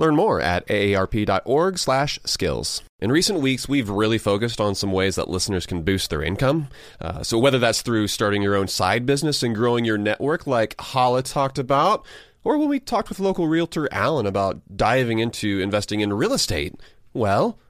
Learn more at aarp.org/skills. In recent weeks, we've really focused on some ways that listeners can boost their income. Uh, so whether that's through starting your own side business and growing your network, like Hala talked about, or when we talked with local realtor Alan about diving into investing in real estate, well.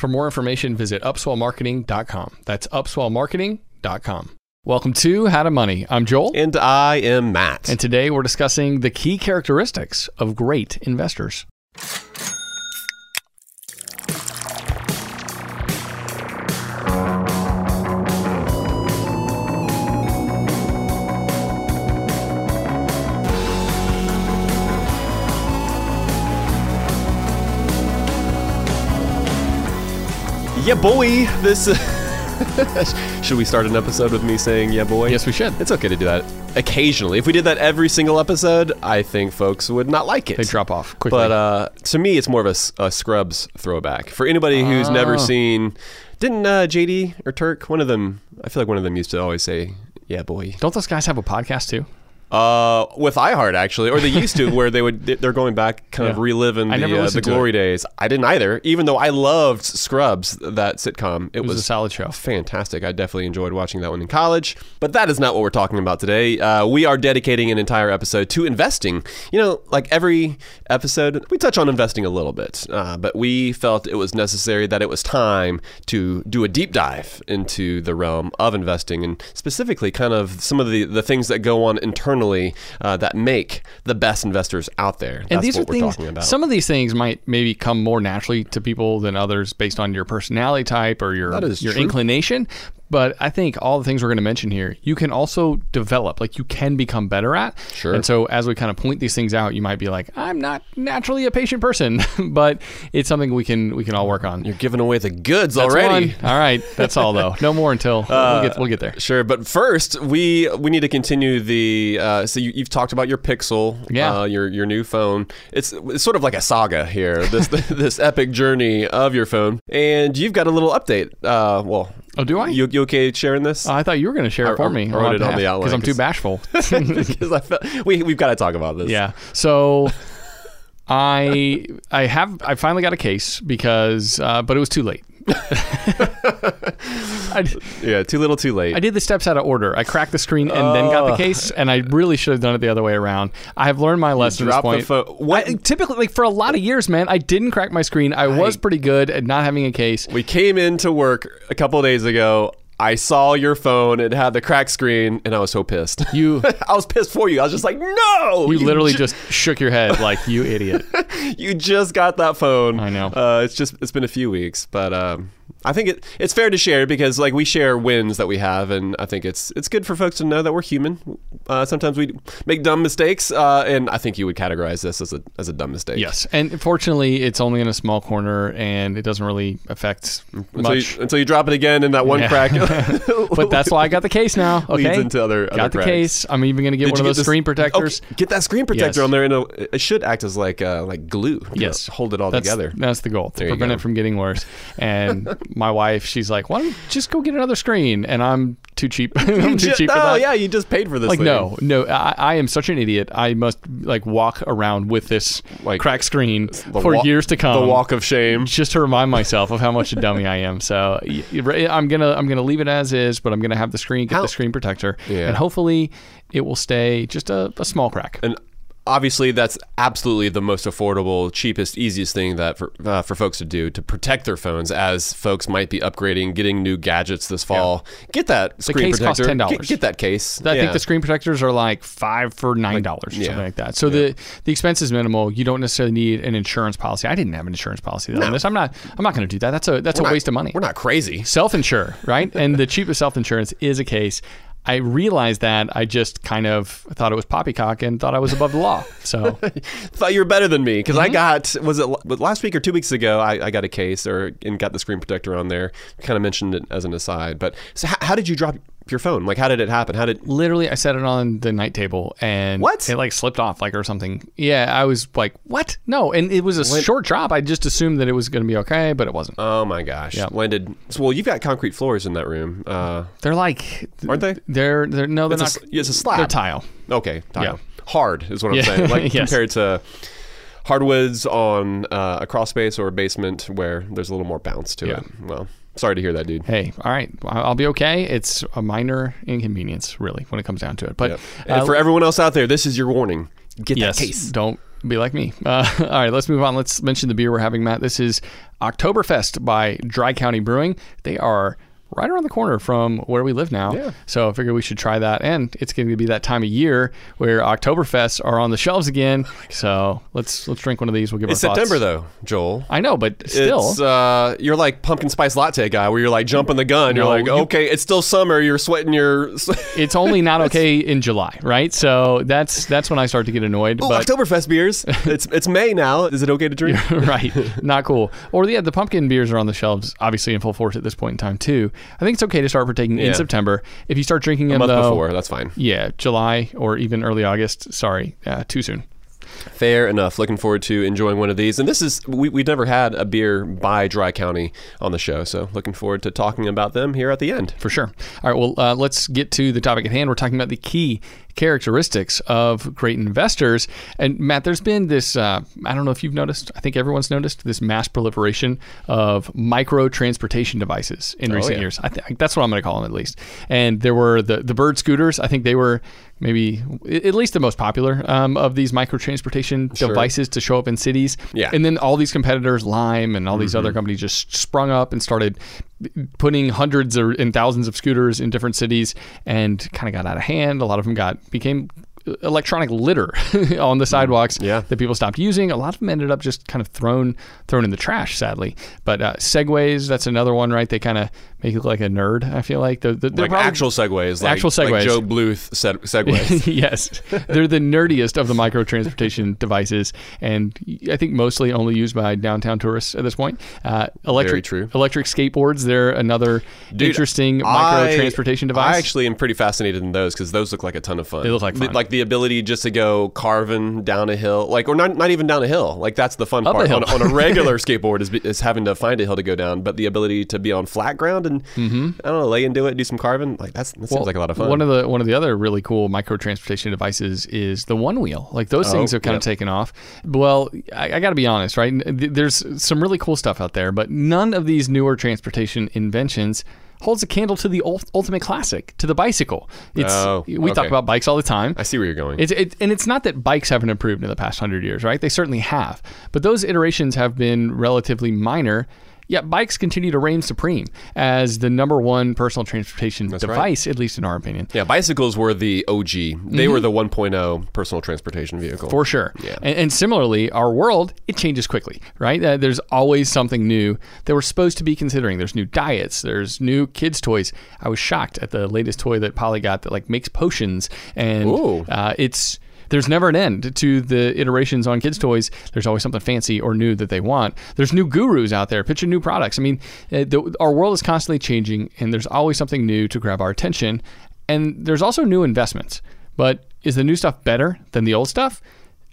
For more information, visit upswellmarketing.com. That's upswellmarketing.com. Welcome to How to Money. I'm Joel. And I am Matt. And today we're discussing the key characteristics of great investors. Yeah, boy. This. should we start an episode with me saying "Yeah, boy"? Yes, we should. It's okay to do that occasionally. If we did that every single episode, I think folks would not like it. They drop off quickly. But uh, to me, it's more of a Scrubs throwback. For anybody who's never Oh. seen, didn't uh, JD or Turk, one of them? I feel like one of them used to always say, "Yeah, boy." Don't those guys have a podcast too? Uh, with iHeart actually, or they used to, where they would they're going back, kind of Yeah. reliving I the, uh, the glory days. I didn't either, even though I loved Scrubs, that sitcom. It, It was, a solid show. fantastic. I definitely enjoyed watching that one in college. But that is not what we're talking about today. Uh, we are dedicating an entire episode to investing. You know, like every episode, we touch on investing a little bit, uh, but we felt it was necessary that it was time to do a deep dive into the realm of investing and specifically kind of some of the, the things that go on internally uh, that make the best investors out there. That's and these what are we're things. talking about. Some of these things might maybe come more naturally to people than others based on your personality type or your your true. inclination. But I think all the things we're going to mention here, you can also develop. Like you can become better at. Sure. And so as we kind of point these things out, you might be like, I'm not naturally a patient person, but it's something we can we can all work on. You're giving away the goods That's already. one. All right, that's all though. No more until we'll get we'll get there. Sure, but first we we need to continue the. Uh, so you, you've talked about your Pixel, Yeah. uh, your your new phone. It's, it's sort of like a saga here. This this epic journey of your phone, and you've got a little update. Uh, well, Oh, do I? you you okay sharing this? Oh, I thought you were going to share I- it for I me. wrote it on the outline, because I'm too bashful. Because I felt we we've got to talk about this. Yeah. So I I have I finally got a case because uh, but it was too late. I, yeah. Too little, too late. I did the steps out of order. I cracked the screen and then got the Oh. case, and I really should have done it the other way around. I have learned my lesson this the phone. What- I- typically, like for a lot of years, man, I didn't crack my screen. I was pretty good at not having a case. we came into work a couple of days ago. I saw your phone. It had the cracked screen, and I was so pissed. You I was pissed for you. I was just like, no. you literally ju- just shook your head like you idiot. you just got that phone. I know. Uh, it's just it's been a few weeks, but um, I think it it's fair to share because like we share wins that we have, and I think it's it's good for folks to know that we're human. Uh, sometimes we make dumb mistakes, uh, and I think you would categorize this as a as a dumb mistake. Yes, and fortunately, it's only in a small corner, and it doesn't really affect Until much. you, until you drop it again in that one Yeah. crack. but that's why I got the case now. Okay, Leads into other- got other the cracks. case. I'm even going to get Did one of those this- screen protectors. Okay, get that screen protector Yes. on there, and it'll- it should act as like uh, like glue. Yes. hold it all that's, together. That's the goal to There prevent it from getting worse. And my wife, she's like, "Why don't you just go get another screen?" And I'm too cheap. I'm too cheap no, oh, yeah, you just paid for this. Like thing. no, no, I, I am such an idiot. I must like walk around with this Like, cracked screen for years to come. The walk of shame. just to remind myself of how much a dummy I am. So y- eh, I'm gonna I'm gonna leave it as is, but I'm gonna have the screen get How- the screen protector, Yeah. and hopefully it will stay just a, a small crack. And obviously, that's absolutely the most affordable, cheapest, easiest thing that for uh, for folks to do to protect their phones as folks might be upgrading, getting new gadgets this fall. Get that screen case costs protector. $10. Get, get that case. I Yeah. think the screen protectors are like five for nine dollars, or yeah. something like that. So the the expense is minimal. You don't necessarily need an insurance policy. I didn't have an insurance policy though. on this. I'm not. I'm not going to do that. That's a that's a We're not- waste of money. We're not crazy. Self insure, right? and the cheapest self insurance is a case. I realized that I just kind of thought it was poppycock and thought I was above the law. So Thought you were better than me because Mm-hmm. I got was it last week or two weeks ago? I, I got a case or and got the screen protector on there. Kind of mentioned it as an aside, but so how, how did you drop your phone? Like, how did it happen? How did literally I set it on the night table and What? it like slipped off like or something. Yeah, I was like, "What?" No, and it was a short drop. I just assumed that it was going to be okay, but it wasn't. Oh my gosh! Yeah. Landed. so, Well, you've got concrete floors in that room, uh, They're like aren't they? They're they're no, they're It's not. a, it's a slab. They're tile. Okay, tile. Yeah. Hard is what I'm Yeah. saying. Like Yes. compared to hardwoods on uh, a crawl space or a basement where there's a little more bounce to Yeah. it. Well, sorry to hear that, dude. Hey, all right, I'll be okay. It's a minor inconvenience, really, when it comes down to it. But Yep. And uh, for everyone else out there, this is your warning. Get yes, that case. don't be like me. Uh, all right, let's move on. Let's mention the beer we're having, Matt. This is Oktoberfest by Dry County Brewing. They are right around the corner from where we live now. Yeah. So I figured we should try that. And it's going to be that time of year where Oktoberfests are on the shelves again. So let's let's drink one of these. We'll give It's our thoughts. September though, Joel. I know, but still. It's uh, you're like pumpkin spice latte guy, where you're like jumping the gun. You're No, like, you- okay, it's still summer. You're sweating your. it's only not okay in July, right? So that's that's when I start to get annoyed. Ooh, but Oktoberfest beers. It's it's May now. Is it okay to drink? right, not cool. Or yeah, the pumpkin beers are on the shelves, obviously in full force at this point in time too. I think it's okay to start partaking Yeah. in September. If you start drinking A them month though, before, that's fine. yeah, July or even early August. Sorry, uh, too soon. Fair enough. Looking forward to enjoying one of these. And this is we we've never had a beer by Dry County on the show, so looking forward to talking about them here at the end. For sure. All right, well, uh, let's get to the topic at hand. We're talking about the key characteristics of great investors. And Matt, there's been this, uh, I don't know if you've noticed, I think everyone's noticed this mass proliferation of micro transportation devices in recent yeah. years. I think that's what I'm going to call them at least. And there were the, the bird scooters. I think they were maybe at least the most popular um, of these micro transportation devices to show up in cities. Yeah. And then all these competitors, Lime and all these other companies, just sprung up and started putting hundreds or and thousands of scooters in different cities, and kind of got out of hand. A lot of them got became electronic litter on the sidewalks Yeah. that people stopped using. A lot of them ended up just kind of thrown thrown in the trash, sadly. But uh, segways, that's another one, right? They kind of make you look like a nerd. I feel like the, they're Like probably- actual segways, like, Actual like. Gob Bluth said segways. yes, they're the nerdiest of the micro transportation devices, and I think mostly only used by downtown tourists at this point. Uh, electric, true. Electric skateboards, they're another interesting micro transportation device. I actually am pretty fascinated in those because those look like a ton of fun. They look like fun. like the ability just to go carving down a hill, like or not not even down a hill. Like that's the fun Up a part. hill. On, on a regular skateboard is is having to find a hill to go down, but the ability to be on flat ground and mm-hmm. I don't know, lay into it, do some carving, like that's that seems like a lot of fun. One of the one of the other really cool micro transportation devices is the Onewheel. Like those oh, things Oh, have kind yeah. of taken off. Well, I, I got to be honest, right? There's some really cool stuff out there, but none of these newer transportation inventions holds a candle to the ult- ultimate classic, to the bicycle. It's Oh, we talk about bikes all the time. I see where you're going. It's it, and it's not that bikes haven't improved in the past hundred years, right? They certainly have, but those iterations have been relatively minor. Yeah, bikes continue to reign supreme as the number one personal transportation right. device, at least in our opinion. Yeah, bicycles were the OG. They were the 1.0 personal transportation vehicle. Mm-hmm. For sure. Yeah. And, and similarly, our world, it changes quickly, right? Uh, there's always something new that we're supposed to be considering. There's new diets, there's new kids' toys. I was shocked at the latest toy that Polly got that like makes potions and uh, it's there's never an end to the iterations on kids' toys. There's always something fancy or new that they want. There's new gurus out there pitching new products. I mean, uh, the, our world is constantly changing, and there's always something new to grab our attention. And there's also new investments. But is the new stuff better than the old stuff?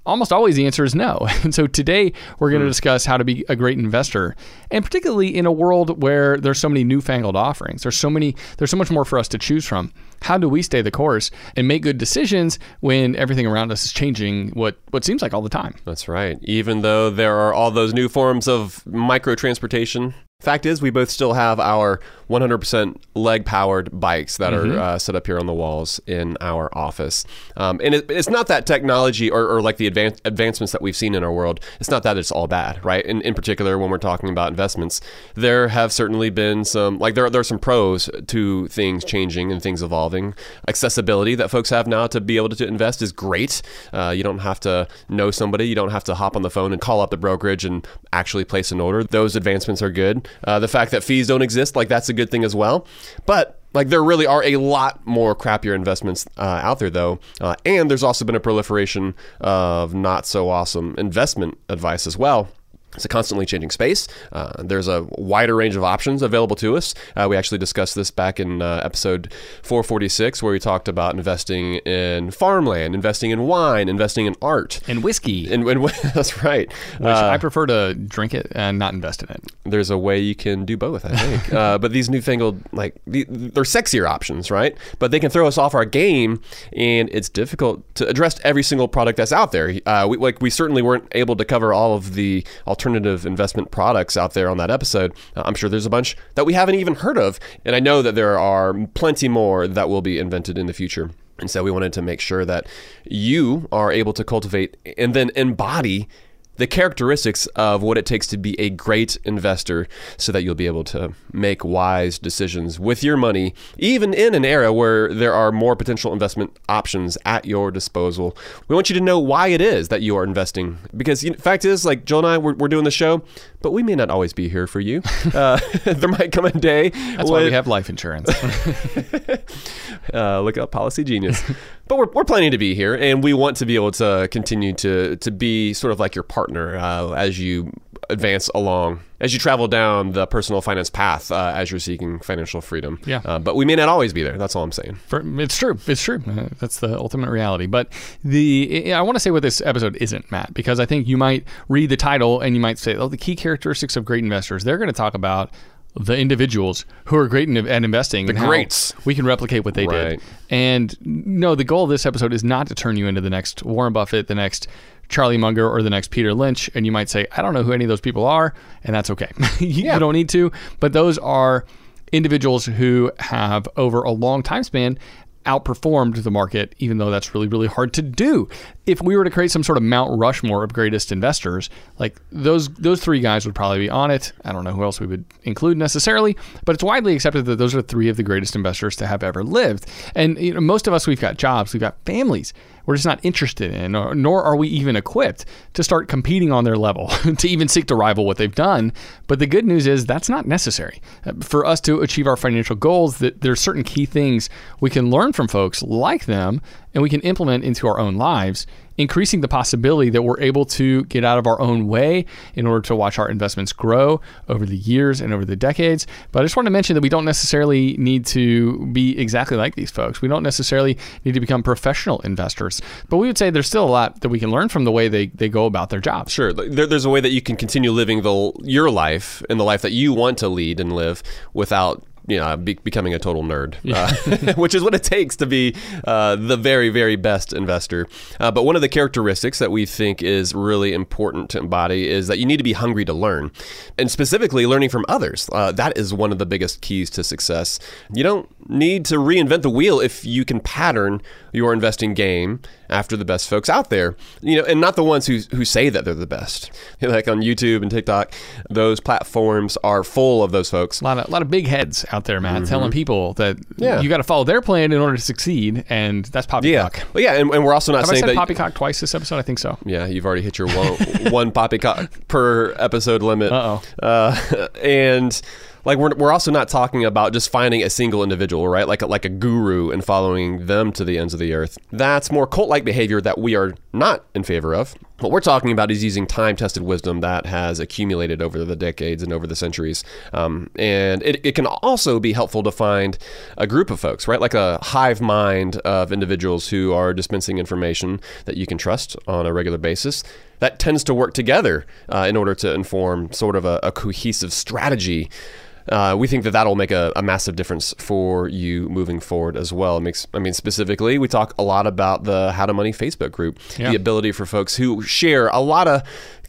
Almost always the answer is no. And so today we're going to hmm. discuss how to be a great investor, and particularly in a world where there's so many newfangled offerings. There's so many. There's so much more for us to choose from. How do we stay the course and make good decisions when everything around us is changing? What what seems like all the time. That's right. Even though there are all those new forms of micro transportation, fact is we both still have our 100% leg powered bikes that are uh, set up here on the walls in our office. Um, and it, it's not that technology or, or like the advan- advancements that we've seen in our world, it's not that it's all bad, right? In, in particular, when we're talking about investments, there have certainly been some, like, there, are- there are some pros to things changing and things evolving. Accessibility that folks have now to be able to invest is great. Uh, you don't have to know somebody, you don't have to hop on the phone and call up the brokerage and actually place an order. Those advancements are good. Uh, the fact that fees don't exist, like, that's a good thing as well. But like there really are a lot more crappier investments uh, out there though uh, and there's also been a proliferation of not so awesome investment advice as well it's a constantly changing space. Uh, there's a wider range of options available to us. Uh, we actually discussed this back in uh, episode 446, where we talked about investing in farmland, investing in wine, investing in art. And whiskey, And, and that's right. which I prefer to drink it and not invest in it. there's a way you can do both, I think. uh, but these newfangled, like, the, they're sexier options, right? But they can throw us off our game, and it's difficult to address every single product that's out there. Uh, we, like, we certainly weren't able to cover all of the alternative investment products out there on that episode. Uh, I'm sure there's a bunch that we haven't even heard of, and I know that there are plenty more that will be invented in the future. And so we wanted to make sure that you are able to cultivate and then embody the characteristics of what it takes to be a great investor so that you'll be able to make wise decisions with your money, even in an era where there are more potential investment options at your disposal. We want you to know why it is that you are investing. Because the fact is, like Joel and I, we're, we're doing the show, but we may not always be here for you. Uh, there might come a day. That's why we have life insurance. uh, look up Policygenius. but we're, we're planning to be here, and we want to be able to continue to to be sort of like your partner uh, as you advance along, as you travel down the personal finance path uh, as you're seeking financial freedom. Yeah. Uh, but we may not always be there. That's all I'm saying. For, it's true. It's true. Uh, That's the ultimate reality. But the I want to say what this episode isn't, Matt, because I think you might read the title and you might say, "Oh, the key characteristics of great investors." They're going to talk about the individuals who are great in, at investing. The greats. We can replicate what they Right. did. And no, the goal of this episode is not to turn you into the next Warren Buffett, the next Charlie Munger, or the next Peter Lynch. And you might say, I don't know who any of those people are, and that's okay. you you don't need to. But those are individuals who have over a long time span outperformed the market, even though that's really, really hard to do. If we were to create some sort of Mount Rushmore of greatest investors, like those those three guys would probably be on it. I don't know who else we would include necessarily, but it's widely accepted that those are three of the greatest investors to have ever lived. And you know, most of us, we've got jobs, we've got families. We're just not interested in, or, nor are we even equipped to start competing on their level, to even seek to rival what they've done. But the good news is that's not necessary. Uh, For us to achieve our financial goals, that there's certain key things we can learn from folks like them and we can implement into our own lives, increasing the possibility that we're able to get out of our own way in order to watch our investments grow over the years and over the decades. But I just want to mention that we don't necessarily need to be exactly like these folks. We don't necessarily need to become professional investors. But we would say there's still a lot that we can learn from the way they, they go about their jobs. Sure, there, there's a way that you can continue living the your life and the life that you want to lead and live without you know be, becoming a total nerd, uh, which is what it takes to be uh, the very very best investor. Uh, but one of the characteristics that we think is really important to embody is that you need to be hungry to learn, and specifically learning from others. Uh, that is one of the biggest keys to success. You don't need to reinvent the wheel if you can pattern your investing game after the best folks out there. You know, and not the ones who who say that they're the best. Like on YouTube and TikTok, those platforms are full of those folks. A lot of, a lot of big heads out there, Matt, telling people that Mm-hmm. Yeah. you got to follow their plan in order to succeed, and that's poppycock. Yeah, well, yeah, and, and we're also not Have I saying said that. poppycock twice this episode? I think so. Yeah, you've already hit your one one poppycock per episode limit. Uh-oh. Uh, and like we're, we're also not talking about just finding a single individual, right? Like a, like a guru and following them to the ends of the earth. That's more cult-like behavior that we are not in favor of. What we're talking about is using time-tested wisdom that has accumulated over the decades and over the centuries. Um, and it, it can also be helpful to find a group of folks, right? Like a hive mind of individuals who are dispensing information that you can trust on a regular basis. That tends to work together uh, in order to inform sort of a, a cohesive strategy. Uh, we think that that'll make a, a massive difference for you moving forward as well. It makes, I mean, specifically, we talk a lot about the How to Money Facebook group, Yeah. the ability for folks who share a lot of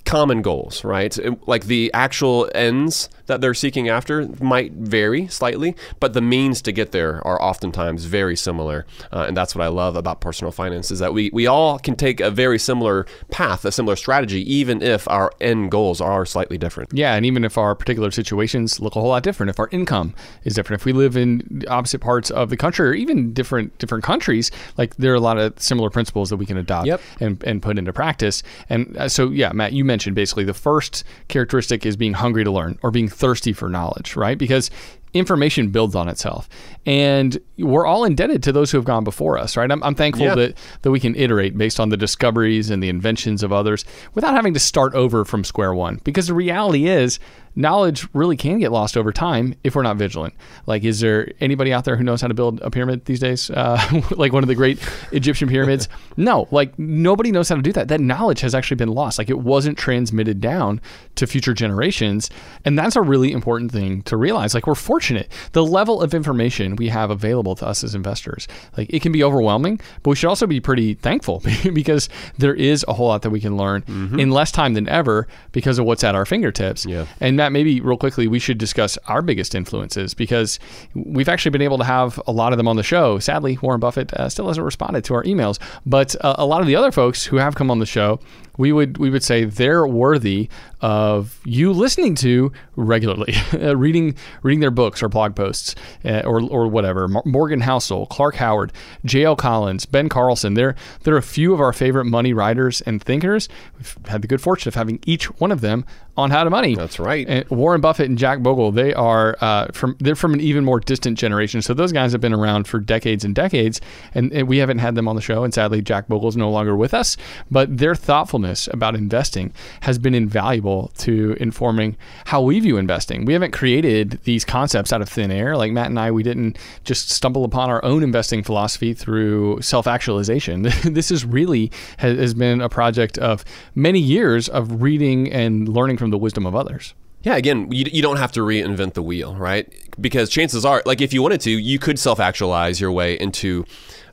common goals, right? Like the actual ends that they're seeking after might vary slightly, but the means to get there are oftentimes very similar. Uh, and that's what I love about personal finance is that we, we all can take a very similar path, a similar strategy, even if our end goals are slightly different. Yeah, and even if our particular situations look a whole lot different, if our income is different, if we live in opposite parts of the country or even different different countries, like there are a lot of similar principles that we can adopt Yep. and, and put into practice. And uh, so, yeah, Matt, you mentioned basically the first characteristic is being hungry to learn or being thirsty for knowledge, right? Because information builds on itself. And we're all indebted to those who have gone before us, right? I'm, I'm thankful Yeah. that, that we can iterate based on the discoveries and the inventions of others without having to start over from square one. Because the reality is, knowledge really can get lost over time if we're not vigilant. Like, is there anybody out there who knows how to build a pyramid these days? Uh, like one of the great Egyptian pyramids? No, like nobody knows how to do that. That knowledge has actually been lost. Like, it wasn't transmitted down to future generations. And that's a really important thing to realize. Like, we're fortunate. The level of information we have available to us as investors, like, it can be overwhelming, but we should also be pretty thankful because there is a whole lot that we can learn in less time than ever because of what's at our fingertips. Yeah. And Matt, maybe real quickly, we should discuss our biggest influences because we've actually been able to have a lot of them on the show. Sadly, Warren Buffett uh, still hasn't responded to our emails, but uh, a lot of the other folks who have come on the show, we would we would say they're worthy of you listening to regularly, uh, reading reading their books or blog posts uh, or or whatever. Mor- Morgan Housel, Clark Howard, J.L. Collins, Ben Carlson. They're they're a few of our favorite money writers and thinkers. We've had the good fortune of having each one of them on How to Money. That's right. And Warren Buffett and Jack Bogle, they are uh, from they're from an even more distant generation. So those guys have been around for decades and decades, and, and we haven't had them on the show. And sadly, Jack Bogle is no longer with us. But their thoughtfulness about investing has been invaluable to informing how we view investing. We haven't created these concepts out of thin air. Like Matt and I, we didn't just stumble upon our own investing philosophy through self-actualization. this is really has, has been a project of many years of reading and learning from the wisdom of others. Yeah, again, you, you don't have to reinvent the wheel, right? Because chances are, like if you wanted to, you could self actualize your way into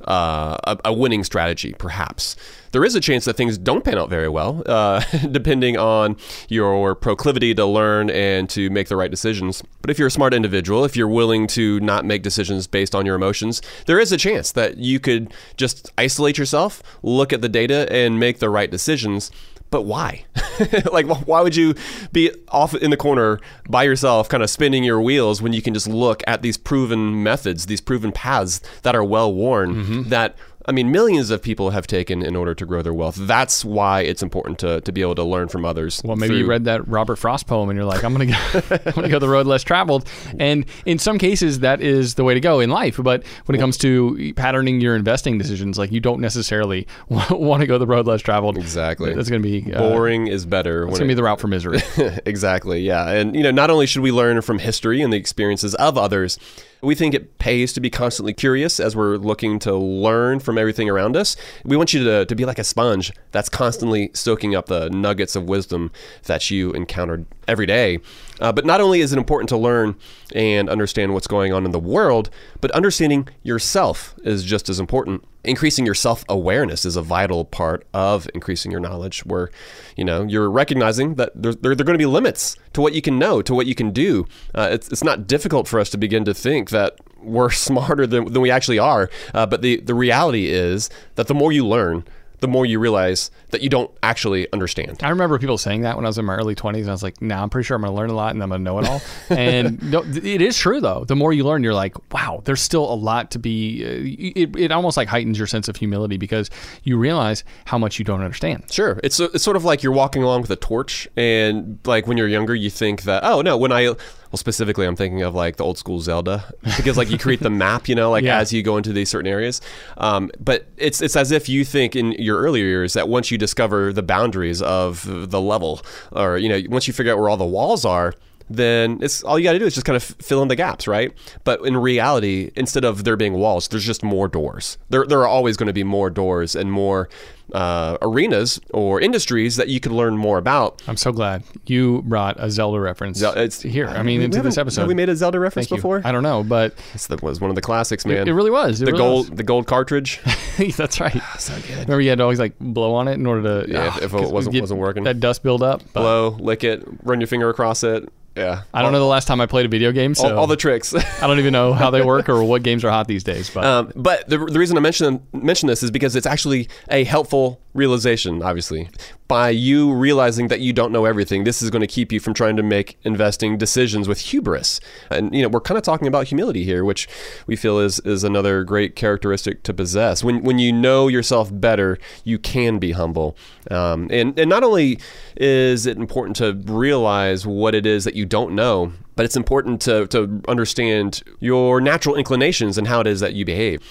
uh, a, a winning strategy, perhaps. There is a chance that things don't pan out very well, uh, depending on your proclivity to learn and to make the right decisions. But if you're a smart individual, if you're willing to not make decisions based on your emotions, there is a chance that you could just isolate yourself, look at the data, and make the right decisions but why? like, why would you be off in the corner by yourself, kind of spinning your wheels when you can just look at these proven methods, these proven paths that are well worn, mm-hmm. that I mean, millions of people have taken in order to grow their wealth. That's why it's important to, to be able to learn from others. Well, maybe you read that Robert Frost poem and you're like, I'm gonna go, I'm gonna go the road less traveled. And in some cases, that is the way to go in life. But when it comes to patterning your investing decisions, like you don't necessarily want to go the road less traveled. Exactly. That's gonna be uh, boring is better. It's gonna be the route for misery. exactly. Yeah. And, you know, not only should we learn from history and the experiences of others, we think it pays to be constantly curious as we're looking to learn from everything around us. We want you to, to be like a sponge that's constantly soaking up the nuggets of wisdom that you encountered every day. Uh, but not only is it important to learn and understand what's going on in the world, but understanding yourself is just as important. Increasing your self awareness is a vital part of increasing your knowledge, where you know you're recognizing that there, there, there are going to be limits to what you can know, to what you can do. Uh, it's, it's not difficult for us to begin to think that we're smarter than, than we actually are. Uh, but the, the reality is that the more you learn, the more you realize that you don't actually understand. I remember people saying that when I was in my early 20s. And I was like, nah, I'm pretty sure I'm going to learn a lot and I'm going to know it all. and no, it is true, though. The more you learn, you're like, wow, there's still a lot to be. Uh, it, it almost like heightens your sense of humility because you realize how much you don't understand. Sure. It's, it's sort of like you're walking along with a torch. And like when you're younger, you think that, oh, no, when I well, specifically, I'm thinking of like the old school Zelda because like you create the map, you know, like yeah. as you go into these certain areas. Um, but it's it's as if you think in your earlier years that once you discover the boundaries of the level, or you know, once you figure out where all the walls are, then it's all you got to do is just kind of fill in the gaps, right? But in reality, instead of there being walls, there's just more doors. There, there are always going to be more doors and more uh, arenas or industries that you could learn more about. I'm so glad you brought a Zelda reference Zel- it's, here. I uh, mean, into this episode. Have we made a Zelda reference Thank before? You. I don't know, but this was one of the classics, man. It, it really was. It the really gold, was. the gold cartridge. That's right. Ah, so good. Remember, you had to always like blow on it in order to. Yeah, oh, if, if, it ah, wasn't wasn't working, that dust build up. But. Blow, lick it, run your finger across it. Yeah. I don't know the last time I played a video game, so all, all the tricks. I don't even know how they work or what games are hot these days. But um, but the, the reason I mention mention this is because it's actually a helpful realization. Obviously, by you realizing that you don't know everything, this is going to keep you from trying to make investing decisions with hubris. And you know, we're kind of talking about humility here, which we feel is is another great characteristic to possess. When when you know yourself better, you can be humble. Um, and and not only is it important to realize what it is that you don't know, but it's important to to understand your natural inclinations and how it is that you behave.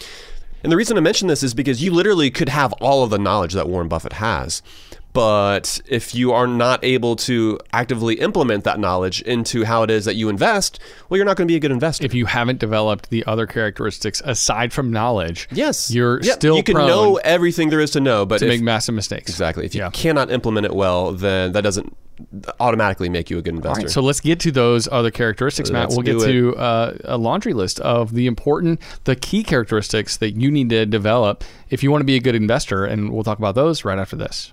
And the reason I mention this is because you literally could have all of the knowledge that Warren Buffett has. But if you are not able to actively implement that knowledge into how it is that you invest, well, you're not going to be a good investor. If you haven't developed the other characteristics aside from knowledge, yes, you're yep. still you can know everything there is to know, but to if, make massive mistakes. Exactly. If you yeah. cannot implement it well, then that doesn't automatically make you a good investor. so let's get to those other characteristics, Matt. Let's we'll get to uh, a laundry list of the important, the key characteristics that you need to develop if you want to be a good investor, and we'll talk about those right after this.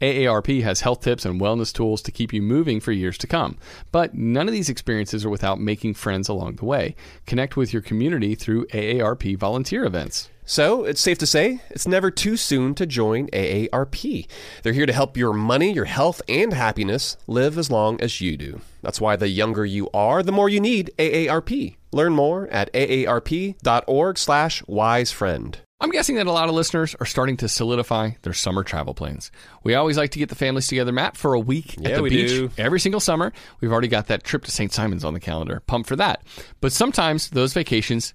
AARP has health tips and wellness tools to keep you moving for years to come. But none of these experiences are without making friends along the way. Connect with your community through AARP volunteer events. So it's safe to say it's never too soon to join AARP. They're here to help your money, your health, and happiness live as long as you do. That's why the younger you are, the more you need AARP. Learn more at aarp.org/wisefriend. I'm guessing that a lot of listeners are starting to solidify their summer travel plans. We always like to get the families together, Matt, for a week yeah, at the beach do. every single summer. We've already got that trip to St. Simon's on the calendar. Pumped for that. But sometimes those vacations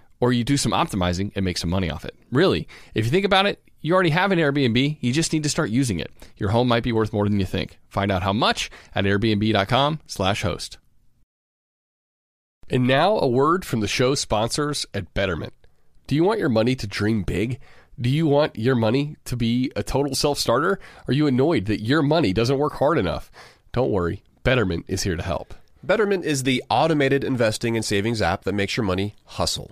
or you do some optimizing and make some money off it. Really, if you think about it, you already have an Airbnb, you just need to start using it. Your home might be worth more than you think. Find out how much at airbnb.com/host. And now a word from the show sponsors at Betterment. Do you want your money to dream big? Do you want your money to be a total self starter? Are you annoyed that your money doesn't work hard enough? Don't worry, Betterment is here to help. Betterment is the automated investing and savings app that makes your money hustle.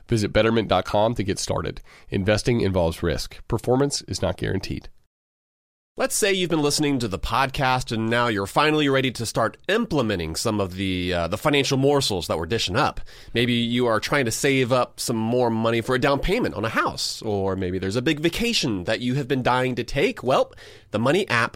Visit betterment.com to get started. Investing involves risk. Performance is not guaranteed. Let's say you've been listening to the podcast and now you're finally ready to start implementing some of the uh, the financial morsels that we're dishing up. Maybe you are trying to save up some more money for a down payment on a house, or maybe there's a big vacation that you have been dying to take. Well, the money app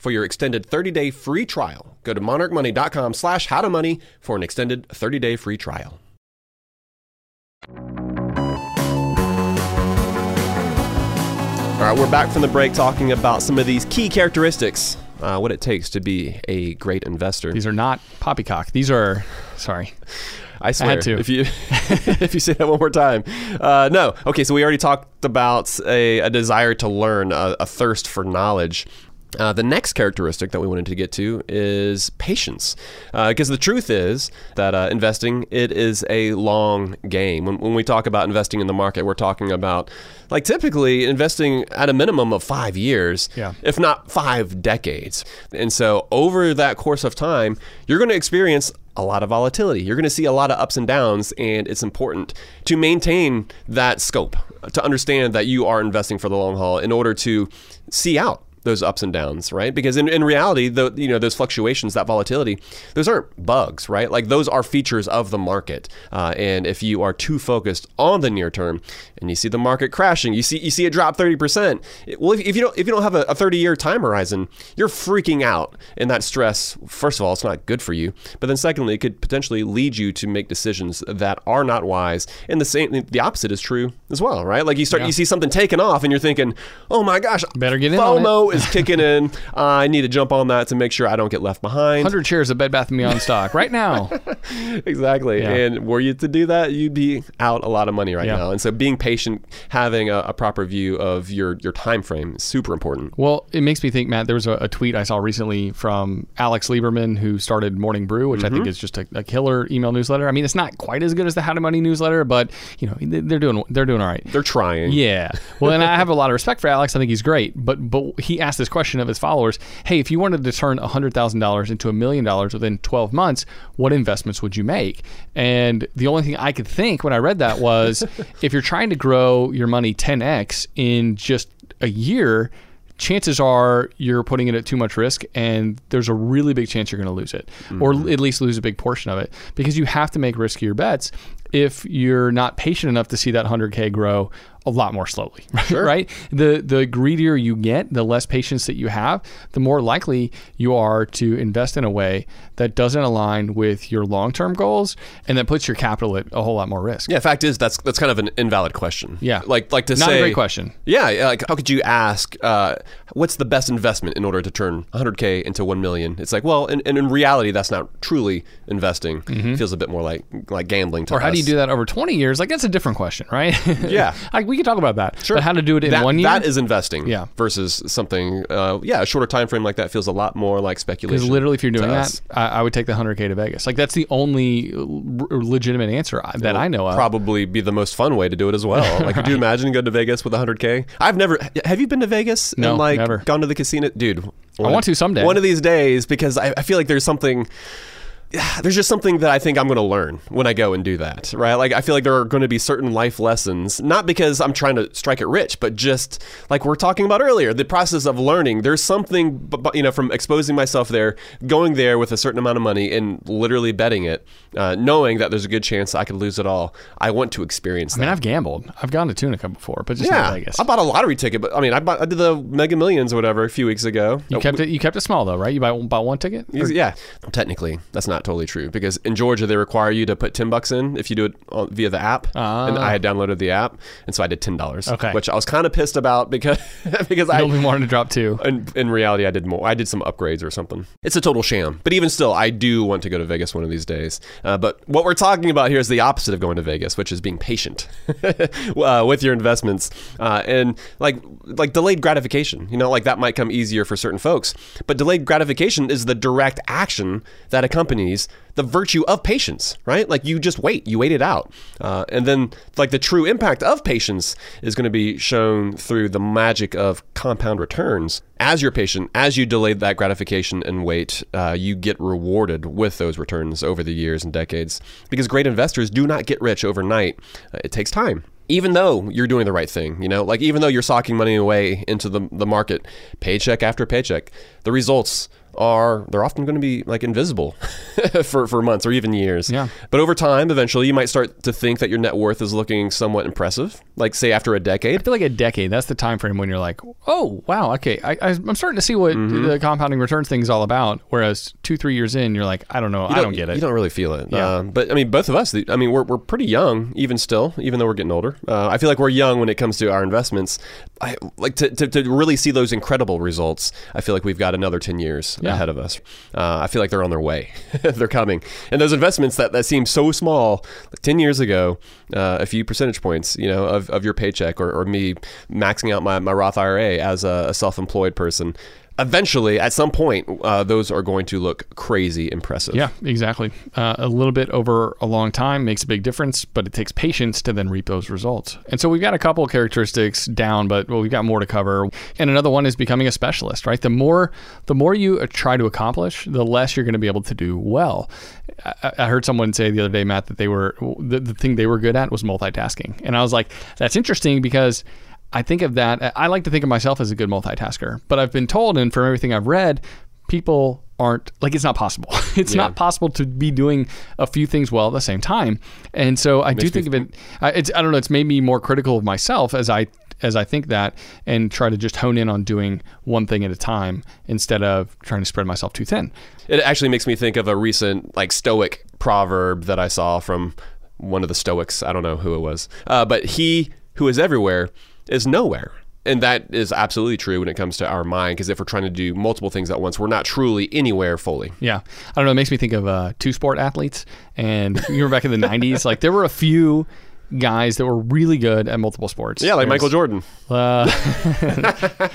for your extended 30-day free trial. Go to monarchmoney.com slash howtomoney for an extended 30-day free trial. All right, we're back from the break talking about some of these key characteristics, uh, what it takes to be a great investor. These are not poppycock. These are, sorry. I swear. I had to. If you if you say that one more time, uh, no. Okay, so we already talked about a, a desire to learn, a, a thirst for knowledge. Uh, the next characteristic that we wanted to get to is patience, because uh, the truth is that uh, investing it is a long game. When, when, we talk about investing in the market, we're talking about like typically investing at a minimum of five years, yeah. if not five decades. And so over that course of time, you're going to experience a lot of volatility. You're going to see a lot of ups and downs, and it's important to maintain that scope to understand that you are investing for the long haul in order to see out those ups and downs, right? Because in, in reality, the you know those fluctuations, that volatility, those aren't bugs, right? Like those are features of the market. Uh, and if you are too focused on the near term and you see the market crashing, you see you see it drop thirty percent. Well, if, if, you don't if you don't have a thirty year time horizon, you're freaking out, and that stress. First of all, it's not good for you. But then secondly, it could potentially lead you to make decisions that are not wise. And the same, the opposite is true as well, right? Like you start, Yeah. you see something taking off, and you're thinking, "Oh my gosh, Better get in on it." Is kicking in. I need to jump on that to make sure I don't get left behind. 100 shares of Bed Bath & Beyond stock right now. Exactly. Yeah. And were you to do that, you'd be out a lot of money right Yeah. now. And so being patient, having a, a proper view of your, your time frame is super important. Well, it makes me think, Matt. There was a, a tweet I saw recently from Alex Lieberman, who started Morning Brew, which I think mm-hmm. is just a, a killer email newsletter. I mean, it's not quite as good as the How to Money newsletter, but you know they- they're doing they're doing all right. They're trying. Yeah. Well, and I have a lot of respect for Alex. I think he's great. But but he asked this question of his followers: Hey, if you wanted to turn hundred thousand dollars into a million dollars within twelve months, what investments would you make? And the only thing I could think when I read that was, if you're trying to grow your money ten x in just a year. Chances are you're putting it at too much risk, and there's a really big chance you're going to lose it, or mm-hmm. at least lose a big portion of it, because you have to make riskier bets if you're not patient enough to see that 100k grow a lot more slowly right the the greedier you get the less patience that you have the more likely you are to invest in a way that doesn't align with your long-term goals and that puts your capital at a whole lot more risk Yeah, fact is that's that's kind of an invalid question. Yeah. like like to Not a great question. Yeah, like how could you ask uh, what's the best investment in order to turn 100k into 1 million? It's like well, and, and in reality, that's not truly investing. It feels a bit more like like gambling. To Mm-hmm. or how do you do that over 20 years like that's a different question right Yeah. like we could talk about that Sure. but how to do it in that, one year That is investing. Yeah. Versus something, uh, yeah, a shorter time frame like that feels a lot more like speculation. Because literally, if you're doing that, I, I would take the 100k to Vegas. Like that's the only legitimate answer I- that I know of. probably be the most fun way to do it as well. Like, could you imagine going to Vegas with 100k? I've never. Have you been to Vegas No, and like never. gone to the casino, dude? one- want to someday. One of these days because I, I feel like there's something. there's just something that I think I'm going to learn when I go and do that, right? Like I feel like there are going to be certain life lessons, not because I'm trying to strike it rich, but just like we're talking about earlier, the process of learning. There's something, you know, from exposing myself there, going there with a certain amount of money and literally betting it, uh, knowing that there's a good chance I could lose it all. I want to experience I mean, that. I've gambled. I've gone to Tunica before, but just not yeah, Vegas. I bought a lottery ticket, but I mean, I, bought, I did the Mega Millions or whatever a few weeks ago. You kept it. You kept it small though, right? You bought, bought one ticket. Or- Yeah, technically, that's not totally true because in Georgia they require you to put ten bucks in if you do it via the app, and I had downloaded the app, and so I did ten dollars. Ah. Okay. which I was kind of pissed about because because I I only wanted to drop two. in, in reality, I did more. I did some upgrades or something. It's a total sham. But even still, I do want to go to Vegas one of these days. Uh, but what we're talking about here is the opposite of going to Vegas, which is being patient uh, with your investments uh, and like like delayed gratification. You know, like that might come easier for certain folks. But delayed gratification is the direct action that accompanies the virtue of patience, right? Like you just wait, you wait it out. Uh, and then, like, the true impact of patience is going to be shown through the magic of compound returns. As you're patient, as you delay that gratification and wait, uh, you get rewarded with those returns over the years and decades. Because great investors do not get rich overnight, uh, it takes time even though you're doing the right thing, you know, like even though you're socking money away into the, the market, paycheck after paycheck, the results are they're often going to be like invisible for, for months or even years. Yeah. But over time, eventually, you might start to think that your net worth is looking somewhat impressive. Like say after a decade. I feel like a decade. That's the time frame when you're like, oh wow, okay, I, I'm starting to see what Mm-hmm. the compounding returns thing is all about. Whereas two, three years in, you're like, I don't know, I don't get it. You don't really feel it. Yeah. Uh, but I mean, both of us. I mean, we're, we're pretty young, even still, even though we're getting older. Uh, I feel like we're young when it comes to our investments. I like to, to, to really see those incredible results. I feel like we've got another ten years Yeah. ahead of us. Uh, I feel like they're on their way. they're coming. And those investments that, that seem so small, like ten years ago, uh, a few percentage points, you know, of, of your paycheck, or, or me maxing out my, my Roth IRA as a, a self-employed person. Eventually, at some point, uh, those are going to look crazy impressive. Yeah, exactly. Uh, a little bit over a long time makes a big difference, but it takes patience to then reap those results. And so we've got a couple of characteristics down, but well, we've got more to cover. And another one is becoming a specialist, right? The more the more you uh, try to accomplish, the less you're going to be able to do well. I, I heard someone say the other day, Matt, that they were the, the thing they were good at was multitasking, and I was like, that's interesting because. I think of that. I like to think of myself as a good multitasker, but I've been told, and from everything I've read, people aren't like it's not possible. It's not possible to be doing a few things well at the same time. And so I do think of it. I, it's I don't know. It's made me more critical of myself as I as I think that and try to just hone in on doing one thing at a time instead of trying to spread myself too thin. It actually makes me think of a recent like Stoic proverb that I saw from one of the Stoics. I don't know who it was, uh, but he who is everywhere is nowhere. And that is absolutely true when it comes to our mind, because if we're trying to do multiple things at once, we're not truly anywhere fully. Yeah, I don't know. It makes me think of uh, two sport athletes, and you remember back in the '90s, like there were a few guys that were really good at multiple sports. Yeah, like There's- Michael Jordan. Uh,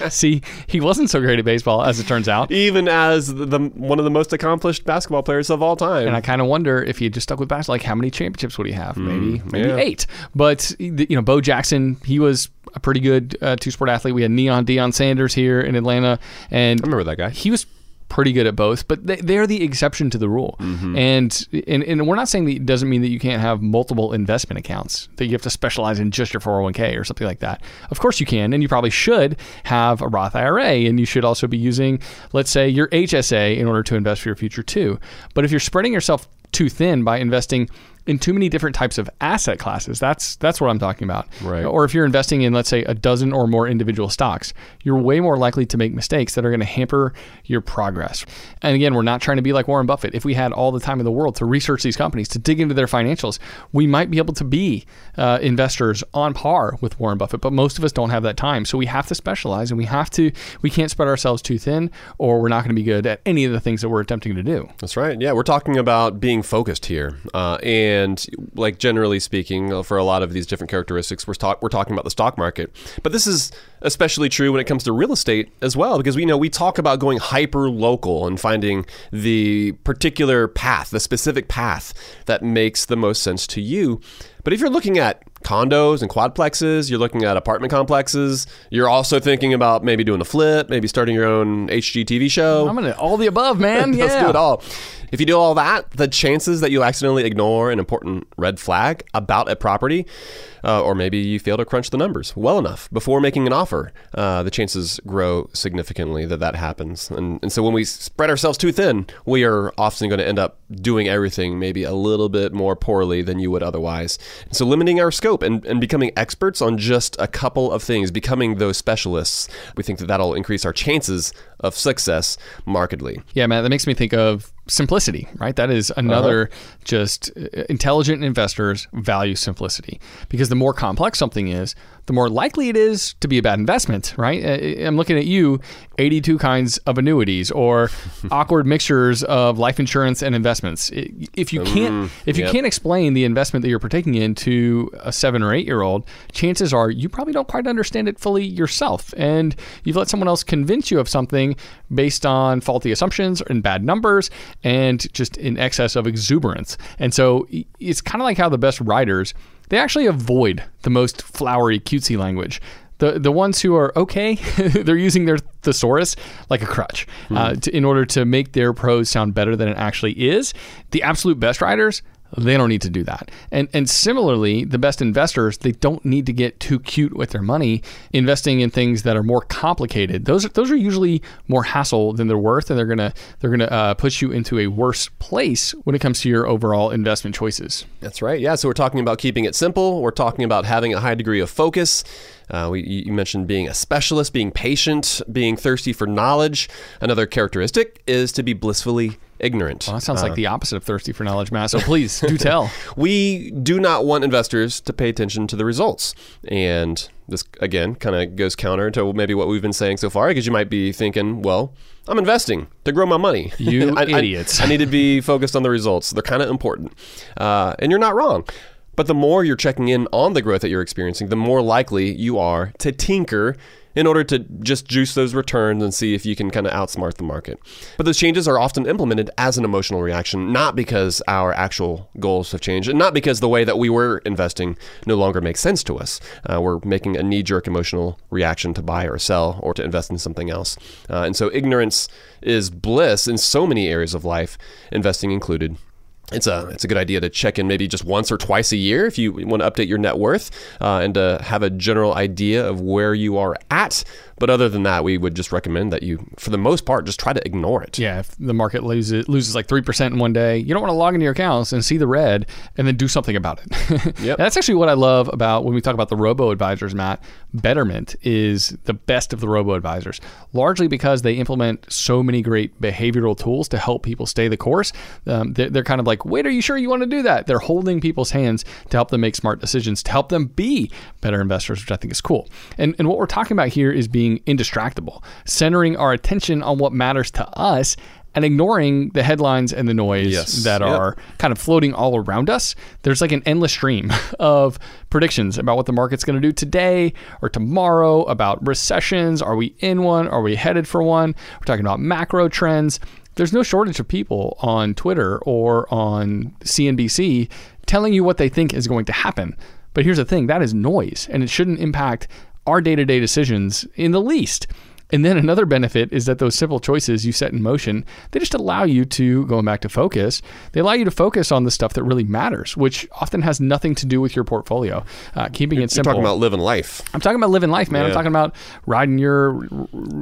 see, he wasn't so great at baseball, as it turns out. Even as the, the one of the most accomplished basketball players of all time. And I kind of wonder if he had just stuck with basketball, like how many championships would he have? Maybe, maybe yeah. eight. But you know, Bo Jackson, he was a pretty good uh, two-sport athlete. We had Neon Deion Sanders here in Atlanta, and I remember that guy. he was pretty good at both, but they, they're the exception to the rule. Mm-hmm. And, and and we're not saying that it doesn't mean that you can't have multiple investment accounts, that you have to specialize in just your 401k or something like that. Of course you can, and you probably should have a Roth IRA, and you should also be using, let's say, your HSA in order to invest for your future too. But if you're spreading yourself too thin by investing in too many different types of asset classes. That's that's what I'm talking about. Right. Or if you're investing in let's say a dozen or more individual stocks, you're way more likely to make mistakes that are going to hamper your progress. And again, we're not trying to be like Warren Buffett. If we had all the time in the world to research these companies, to dig into their financials, we might be able to be uh, investors on par with Warren Buffett. But most of us don't have that time, so we have to specialize, and we have to. We can't spread ourselves too thin, or we're not going to be good at any of the things that we're attempting to do. That's right. Yeah, we're talking about being focused here, uh, and like generally speaking, uh, for a lot of these different characteristics, we're talk- we're talking about the stock market. But this is especially true when it comes to real estate as well, because we know we talk about going hyper local and finding the particular path, the specific path that makes the most sense to you. But if you're looking at condos and quadplexes, you're looking at apartment complexes, you're also thinking about maybe doing a flip, maybe starting your own HGTV show. I'm gonna all the above, man. Let's yeah. do it all. If you do all that, the chances that you accidentally ignore an important red flag about a property, uh, or maybe you fail to crunch the numbers well enough before making an offer, uh, the chances grow significantly that that happens. And, and so when we spread ourselves too thin, we are often going to end up doing everything maybe a little bit more poorly than you would otherwise. And so limiting our scope and, and becoming experts on just a couple of things, becoming those specialists, we think that that'll increase our chances of success markedly. Yeah, man, that makes me think of simplicity, right? That is another uh-huh. just uh, intelligent investors value simplicity because the more complex something is, the more likely it is to be a bad investment, right? I'm looking at you, 82 kinds of annuities or awkward mixtures of life insurance and investments. If you can't if you yep. can't explain the investment that you're partaking in to a 7 or 8 year old, chances are you probably don't quite understand it fully yourself and you've let someone else convince you of something based on faulty assumptions and bad numbers and just in excess of exuberance. And so it's kind of like how the best writers they actually avoid the most flowery, cutesy language. The, the ones who are okay, they're using their thesaurus like a crutch mm. uh, to, in order to make their prose sound better than it actually is. The absolute best writers, they don't need to do that. And and similarly, the best investors, they don't need to get too cute with their money investing in things that are more complicated. Those are, those are usually more hassle than they're worth and they're going to they're going to uh, push you into a worse place when it comes to your overall investment choices. That's right. Yeah, so we're talking about keeping it simple, we're talking about having a high degree of focus. Uh, we, you mentioned being a specialist, being patient, being thirsty for knowledge. Another characteristic is to be blissfully ignorant. Well, that sounds uh, like the opposite of thirsty for knowledge, Matt. So please do tell. we do not want investors to pay attention to the results. And this, again, kind of goes counter to maybe what we've been saying so far, because you might be thinking, well, I'm investing to grow my money. You I, idiots. I, I, need to be focused on the results. They're kind of important. Uh, and you're not wrong. But the more you're checking in on the growth that you're experiencing, the more likely you are to tinker in order to just juice those returns and see if you can kind of outsmart the market. But those changes are often implemented as an emotional reaction, not because our actual goals have changed, and not because the way that we were investing no longer makes sense to us. Uh, we're making a knee jerk emotional reaction to buy or sell or to invest in something else. Uh, and so ignorance is bliss in so many areas of life, investing included it's a it's a good idea to check in maybe just once or twice a year if you want to update your net worth uh, and to have a general idea of where you are at but other than that, we would just recommend that you, for the most part, just try to ignore it. Yeah, if the market loses loses like three percent in one day, you don't want to log into your accounts and see the red and then do something about it. yep. that's actually what I love about when we talk about the robo advisors, Matt. Betterment is the best of the robo advisors, largely because they implement so many great behavioral tools to help people stay the course. Um, they're, they're kind of like, wait, are you sure you want to do that? They're holding people's hands to help them make smart decisions, to help them be better investors, which I think is cool. And and what we're talking about here is being indistractable, centering our attention on what matters to us and ignoring the headlines and the noise yes. that yep. are kind of floating all around us. There's like an endless stream of predictions about what the market's going to do today or tomorrow, about recessions. Are we in one? Are we headed for one? We're talking about macro trends. There's no shortage of people on Twitter or on CNBC telling you what they think is going to happen. But here's the thing that is noise, and it shouldn't impact our day to day decisions in the least. And then another benefit is that those simple choices you set in motion, they just allow you to, going back to focus, they allow you to focus on the stuff that really matters, which often has nothing to do with your portfolio. Uh, keeping you're, it simple. You're talking about living life. I'm talking about living life, man. Yeah. I'm talking about riding your,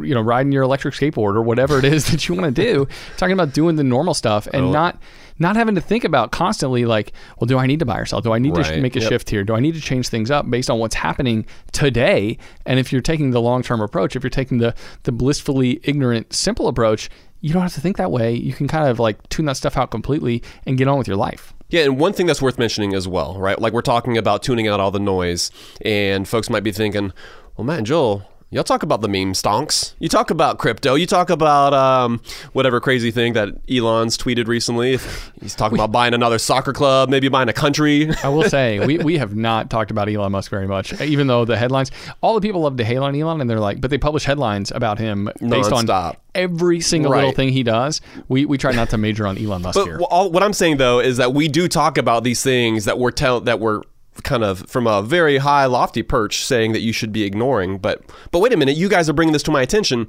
you know, riding your electric skateboard or whatever it is that you want to do. talking about doing the normal stuff and oh. not not having to think about constantly like, well, do I need to buy or sell? Do I need right. to make a yep. shift here? Do I need to change things up based on what's happening today? And if you're taking the long term approach, if you're taking the the blissfully ignorant, simple approach, you don't have to think that way. You can kind of like tune that stuff out completely and get on with your life. Yeah, and one thing that's worth mentioning as well, right? Like we're talking about tuning out all the noise, and folks might be thinking, well, Matt and Joel, Y'all talk about the meme stonks. You talk about crypto. You talk about um, whatever crazy thing that Elon's tweeted recently. He's talking about buying another soccer club, maybe buying a country. I will say we, we have not talked about Elon Musk very much, even though the headlines. All the people love to hate on Elon, and they're like, but they publish headlines about him based Non-stop. on every single right. little thing he does. We we try not to major on Elon Musk but here. All, what I'm saying though is that we do talk about these things that we're tell that we're kind of from a very high lofty perch saying that you should be ignoring but but wait a minute you guys are bringing this to my attention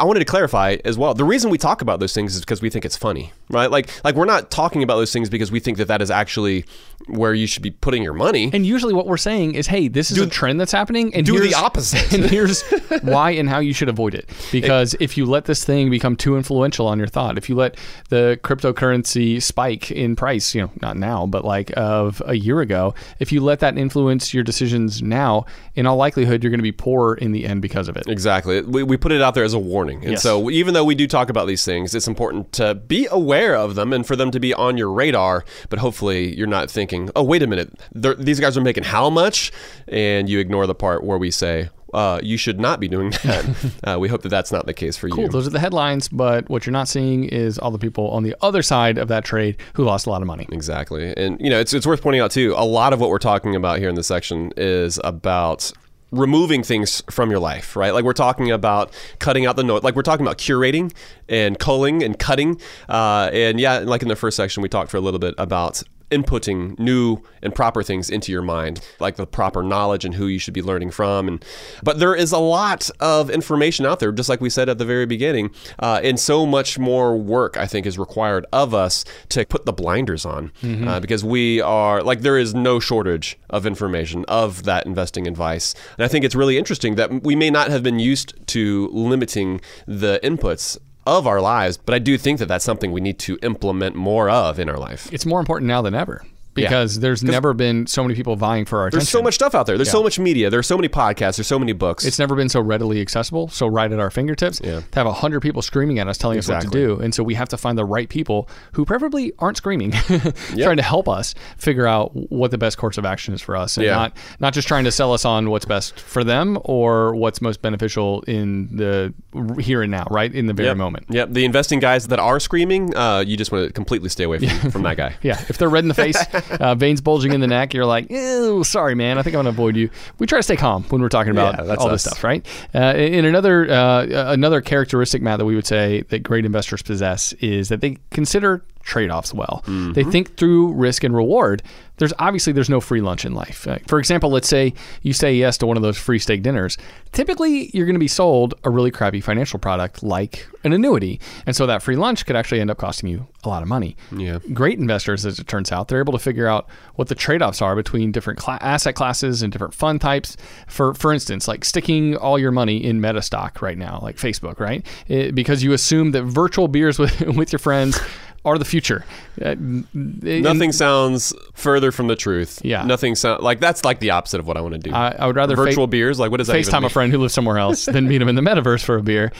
I wanted to clarify as well. The reason we talk about those things is because we think it's funny, right? Like, like we're not talking about those things because we think that that is actually where you should be putting your money. And usually, what we're saying is, hey, this is a trend that's happening, and do the opposite. and here's why and how you should avoid it. Because if you let this thing become too influential on your thought, if you let the cryptocurrency spike in price, you know, not now, but like of a year ago, if you let that influence your decisions now, in all likelihood, you're going to be poor in the end because of it. Exactly. We, we put it out there as a warning. And Yes. so, even though we do talk about these things, it's important to be aware of them and for them to be on your radar. But hopefully, you're not thinking, oh, wait a minute, these guys are making how much? And you ignore the part where we say, uh, you should not be doing that. uh, we hope that that's not the case for Cool. you. Cool. Those are the headlines, but what you're not seeing is all the people on the other side of that trade who lost a lot of money. Exactly. And, you know, it's, it's worth pointing out, too, a lot of what we're talking about here in this section is about removing things from your life, right? Like we're talking about cutting out the noise, like we're talking about curating and culling and cutting. Uh, and yeah, like in the first section, we talked for a little bit about inputting new and proper things into your mind like the proper knowledge and who you should be learning from. And but there is a lot of information out there just like we said at the very beginning uh, and so much more work i think is required of us to put the blinders on uh, because we are like there is no shortage of information of that investing advice. And i think it's really interesting that we may not have been used to limiting the inputs of our lives but i do think that that's something we need to implement more of in our life. It's more important now than ever because there's never been so many people vying for our attention. There's so much stuff out there. There's so much media. There's so many podcasts. There's so many books. It's never been so readily accessible, so right at our fingertips. Yeah. To have a hundred people screaming at us, telling us what to do, and so we have to find the right people who preferably aren't screaming, trying to help us figure out what the best course of action is for us, and Yeah. not not just trying to sell us on what's best for them or what's most beneficial in the here and now, right in the very Yep. moment. Yep. The investing guys that are screaming, uh, you just want to completely stay away from, from that guy. Yeah, if they're red in the face, uh, veins bulging in the neck, you're like, ew, sorry, man. I think I'm going to avoid you. We try to stay calm when we're talking about Yeah, all this stuff, right? Uh, in another uh, another characteristic, Matt, that we would say that great investors possess is that they consider trade-offs well. Mm-hmm. They think through risk and reward. There's obviously there's no free lunch in life. Uh, for example, let's say you say yes to one of those free steak dinners. Typically, you're going to be sold a really crappy financial product like an annuity, and so that free lunch could actually end up costing you a lot of money Yeah. great investors, as it turns out, they're able to figure out what the trade-offs are between different cla- asset classes and different fund types. For for instance, like sticking all your money in meta stock right now, like Facebook, right? It- because you assume that virtual beers with with your friends are the future. Uh, Nothing sounds further from the truth. Yeah. Nothing sounds like that's like the opposite of what I want to do. I, I would rather fa- Virtual beers, like what does that FaceTime a friend who lives somewhere else than meet him in the metaverse for a beer.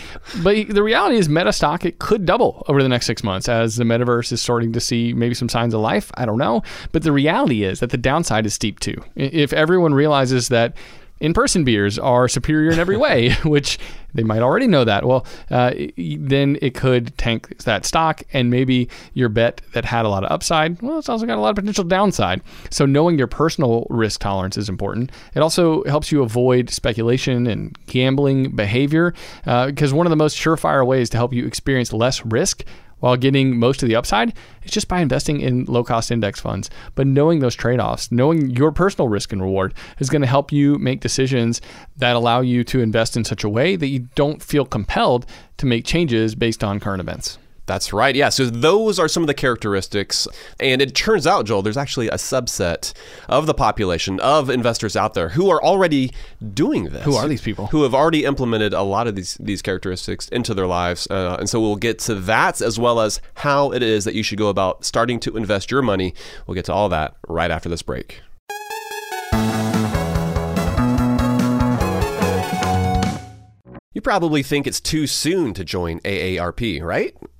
But the reality is, meta stock it could double over the next six months as the metaverse is starting to see maybe some signs of life. I don't know, but the reality is that the downside is steep too. If everyone realizes that. In-person beers are superior in every way, which they might already know that. Well, uh, then it could tank that stock, and maybe your bet that had a lot of upside, well, it's also got a lot of potential downside. So knowing your personal risk tolerance is important. It also helps you avoid speculation and gambling behavior, because one of the most surefire ways to help you experience less risk while getting most of the upside is just by investing in low cost index funds. But knowing those trade offs, knowing your personal risk and reward is going to help you make decisions that allow you to invest in such a way that you don't feel compelled to make changes based on current events. That's right. Yeah. So those are some of the characteristics. And it turns out, Joel, there's actually a subset of the population of investors out there who are already doing this. Who are these people? Who have already implemented a lot of these these characteristics into their lives. Uh, and so we'll get to that as well as how it is that you should go about starting to invest your money. We'll get to all that right after this break. You probably think it's too soon to join AARP, right?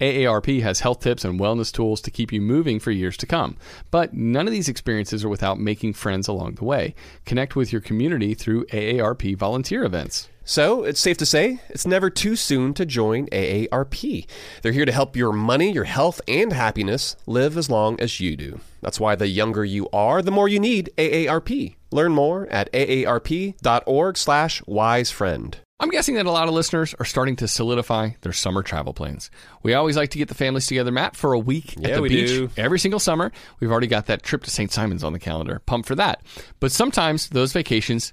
AARP has health tips and wellness tools to keep you moving for years to come. But none of these experiences are without making friends along the way. Connect with your community through AARP volunteer events. So it's safe to say it's never too soon to join AARP. They're here to help your money, your health, and happiness live as long as you do. That's why the younger you are, the more you need AARP. Learn more at aarp.org slash wisefriend. I'm guessing that a lot of listeners are starting to solidify their summer travel plans. We always like to get the families together, Matt, for a week Yeah, at the we beach do. every single summer. We've already got that trip to St. Simon's on the calendar. Pumped for that. But sometimes those vacations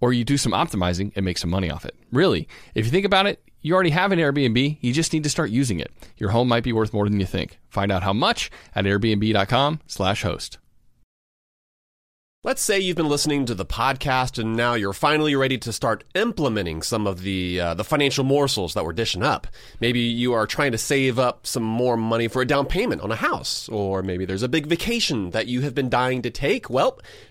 or you do some optimizing and make some money off it. Really, if you think about it, you already have an Airbnb, you just need to start using it. Your home might be worth more than you think. Find out how much at airbnb.com/host. Let's say you've been listening to the podcast and now you're finally ready to start implementing some of the uh, the financial morsels that we're dishing up. Maybe you are trying to save up some more money for a down payment on a house, or maybe there's a big vacation that you have been dying to take. Well,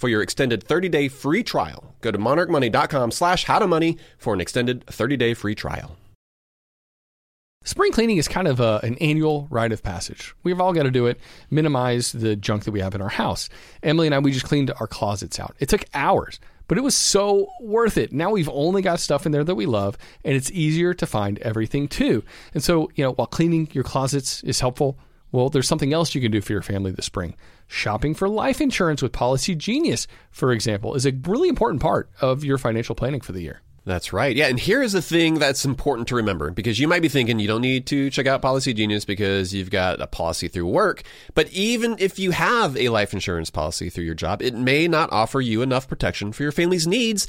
for your extended 30 day free trial. Go to monarchmoney.com slash how to money for an extended 30 day free trial. Spring cleaning is kind of a, an annual rite of passage. We've all got to do it, minimize the junk that we have in our house. Emily and I, we just cleaned our closets out. It took hours, but it was so worth it. Now we've only got stuff in there that we love, and it's easier to find everything too. And so, you know, while cleaning your closets is helpful, well, there's something else you can do for your family this spring. Shopping for life insurance with Policygenius, for example, is a really important part of your financial planning for the year. That's right. Yeah, and here is the thing that's important to remember because you might be thinking you don't need to check out Policygenius because you've got a policy through work. But even if you have a life insurance policy through your job, it may not offer you enough protection for your family's needs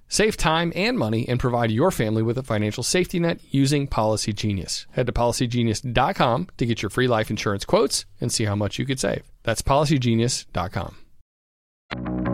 Save time and money and provide your family with a financial safety net using Policygenius. Head to policygenius.com to get your free life insurance quotes and see how much you could save. That's policygenius.com.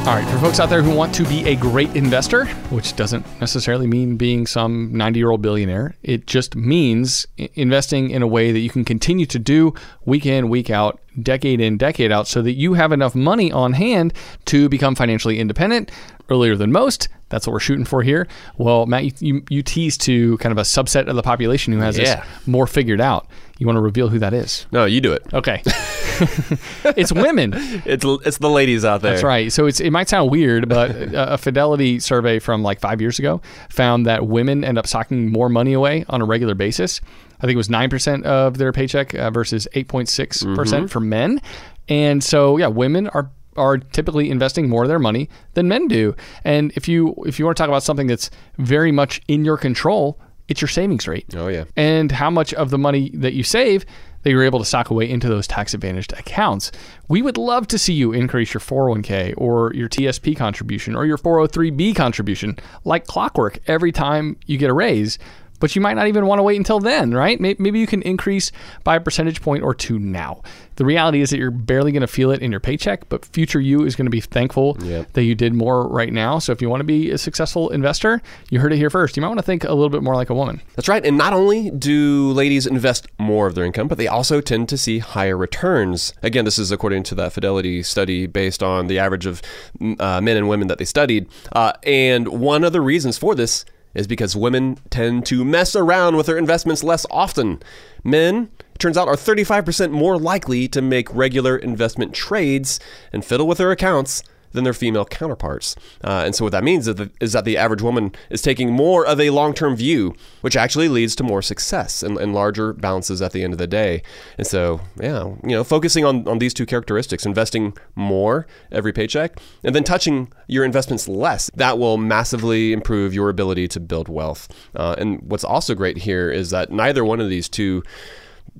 All right, for folks out there who want to be a great investor, which doesn't necessarily mean being some 90 year old billionaire, it just means investing in a way that you can continue to do week in, week out, decade in, decade out, so that you have enough money on hand to become financially independent earlier than most. That's what we're shooting for here. Well, Matt, you, you, you teased to kind of a subset of the population who has Yeah. this more figured out. You want to reveal who that is? No, you do it. Okay. it's women. It's, it's the ladies out there. That's right. So it's it might sound weird, but a a Fidelity survey from like five years ago found that women end up socking more money away on a regular basis. I think it was nine percent of their paycheck uh, versus eight point six percent for men. And so yeah, women are are typically investing more of their money than men do. And if you if you want to talk about something that's very much in your control, it's your savings rate Oh, yeah. and how much of the money that you save that you're able to sock away into those tax advantaged accounts. We would love to see you increase your 401k or your TSP contribution or your 403b contribution like clockwork every time you get a raise. But you might not even want to wait until then, right? Maybe you can increase by a percentage point or two now. The reality is that you're barely going to feel it in your paycheck, but future you is going to be thankful Yep. that you did more right now. So if you want to be a successful investor, you heard it here first. You might want to think a little bit more like a woman. That's right. And not only do ladies invest more of their income, but they also tend to see higher returns. Again, this is according to that Fidelity study based on the average of mm, uh, men and women that they studied. Uh, and one of the reasons for this is because women tend to mess around with their investments less often. Men, turns out, are 35% more likely to make regular investment trades and fiddle with their accounts than their female counterparts. Uh, and so what that means is that, is that the average woman is taking more of a long-term view, which actually leads to more success and, and larger balances at the end of the day. And so, yeah, you know, focusing on, on these two characteristics, investing more every paycheck, and then touching your investments less, that will massively improve your ability to build wealth. Uh, and what's also great here is that neither one of these two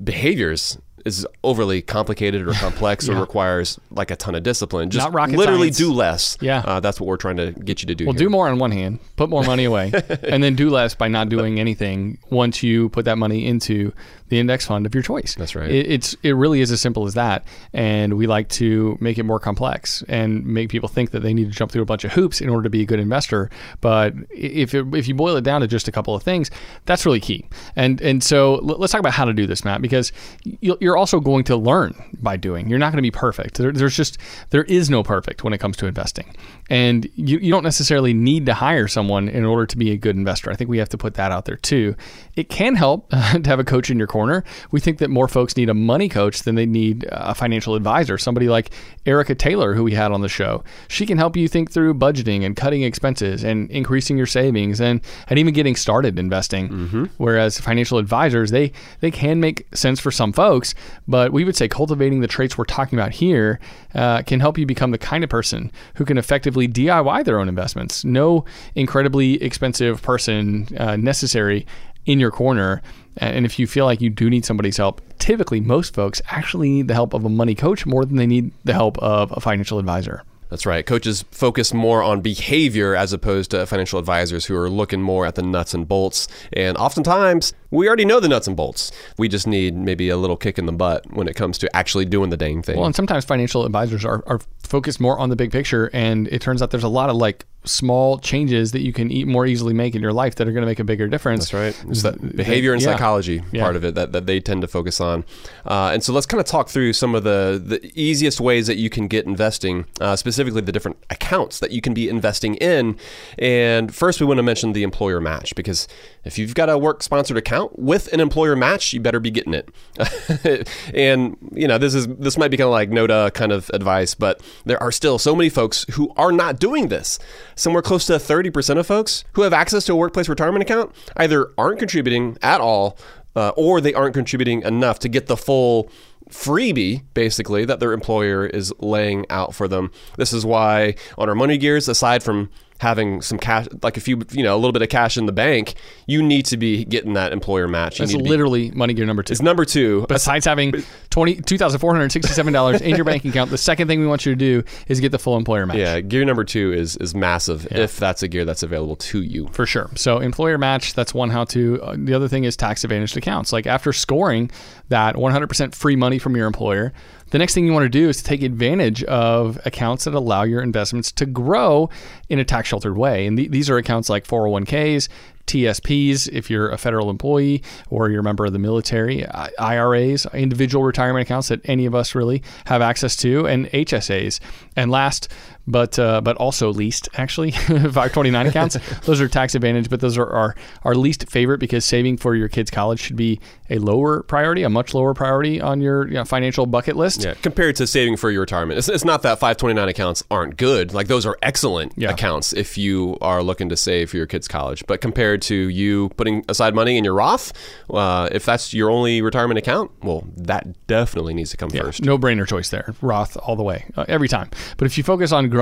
behaviors is overly complicated or complex or requires like a ton of discipline. Just Not rocket literally science. do less. Yeah. Uh, that's what we're trying to get you to do. Well, here. do more on one hand, put more money away, and then do less by not doing anything once you put that money into the index fund of your choice. That's right. It, it's it really is as simple as that, and we like to make it more complex and make people think that they need to jump through a bunch of hoops in order to be a good investor. But if it, if you boil it down to just a couple of things, that's really key. And and so l- let's talk about how to do this, Matt, because you're also going to learn by doing. You're not going to be perfect. There, there's just there is no perfect when it comes to investing, and you you don't necessarily need to hire someone in order to be a good investor. I think we have to put that out there too. It can help to have a coach in your corner. We think that more folks need a money coach than they need a financial advisor. Somebody like Erica Taylor, who we had on the show, she can help you think through budgeting and cutting expenses and increasing your savings and and even getting started investing. Whereas financial advisors, they they can make sense for some folks, but we would say cultivating the traits we're talking about here uh, can help you become the kind of person who can effectively DIY their own investments. No incredibly expensive person uh, necessary in your corner. And if you feel like you do need somebody's help, typically most folks actually need the help of a money coach more than they need the help of a financial advisor. That's right. Coaches focus more on behavior as opposed to financial advisors who are looking more at the nuts and bolts. And oftentimes, we already know the nuts and bolts. We just need maybe a little kick in the butt when it comes to actually doing the dang thing. Well, and sometimes financial advisors are, are focused more on the big picture, and it turns out there's a lot of like small changes that you can eat more easily make in your life that are going to make a bigger difference. That's right. It's that behavior and psychology Yeah. part of it that, that they tend to focus on. Uh, and so let's kind of talk through some of the, the easiest ways that you can get investing, uh, specifically the different accounts that you can be investing in. And first, we want to mention the employer match because if you've got a work sponsored account with an employer match, you better be getting it. and you know this is this might be kind of like Noda kind of advice, but there are still so many folks who are not doing this. Somewhere close to 30% of folks who have access to a workplace retirement account either aren't contributing at all uh, or they aren't contributing enough to get the full freebie basically that their employer is laying out for them. This is why on our money gears aside from having some cash like a few you know a little bit of cash in the bank, you need to be getting that employer match. You That's need to be- literally money gear number two. it's number 2. Besides having twenty two thousand four hundred sixty seven dollars in your bank account, the second thing we want you to do is get the full employer match. yeah, gear number 2 is is massive if that's a gear that's available to you. For sure. So employer match, that's one how to. Uh, the other thing is tax advantaged accounts. Like after scoring that 100% free money from your employer, the next thing you want to do is to take advantage of accounts that allow your investments to grow in a tax sheltered way. And th- these are accounts like 401ks, TSPs, if you're a federal employee or you're a member of the military, IRAs, individual retirement accounts that any of us really have access to, and HSAs. And last, but uh, but also least actually 529 accounts. Those are tax advantage, but those are our, our least favorite because saving for your kids' college should be a lower priority, a much lower priority on your you know, financial bucket list. Yeah, compared to saving for your retirement. It's, it's not that 529 accounts aren't good. Like those are excellent Yeah. accounts if you are looking to save for your kids' college. But compared to you putting aside money in your Roth, uh, if that's your only retirement account, well, that definitely needs to come first. No brainer choice there. Roth all the way, uh, every time. But if you focus on growing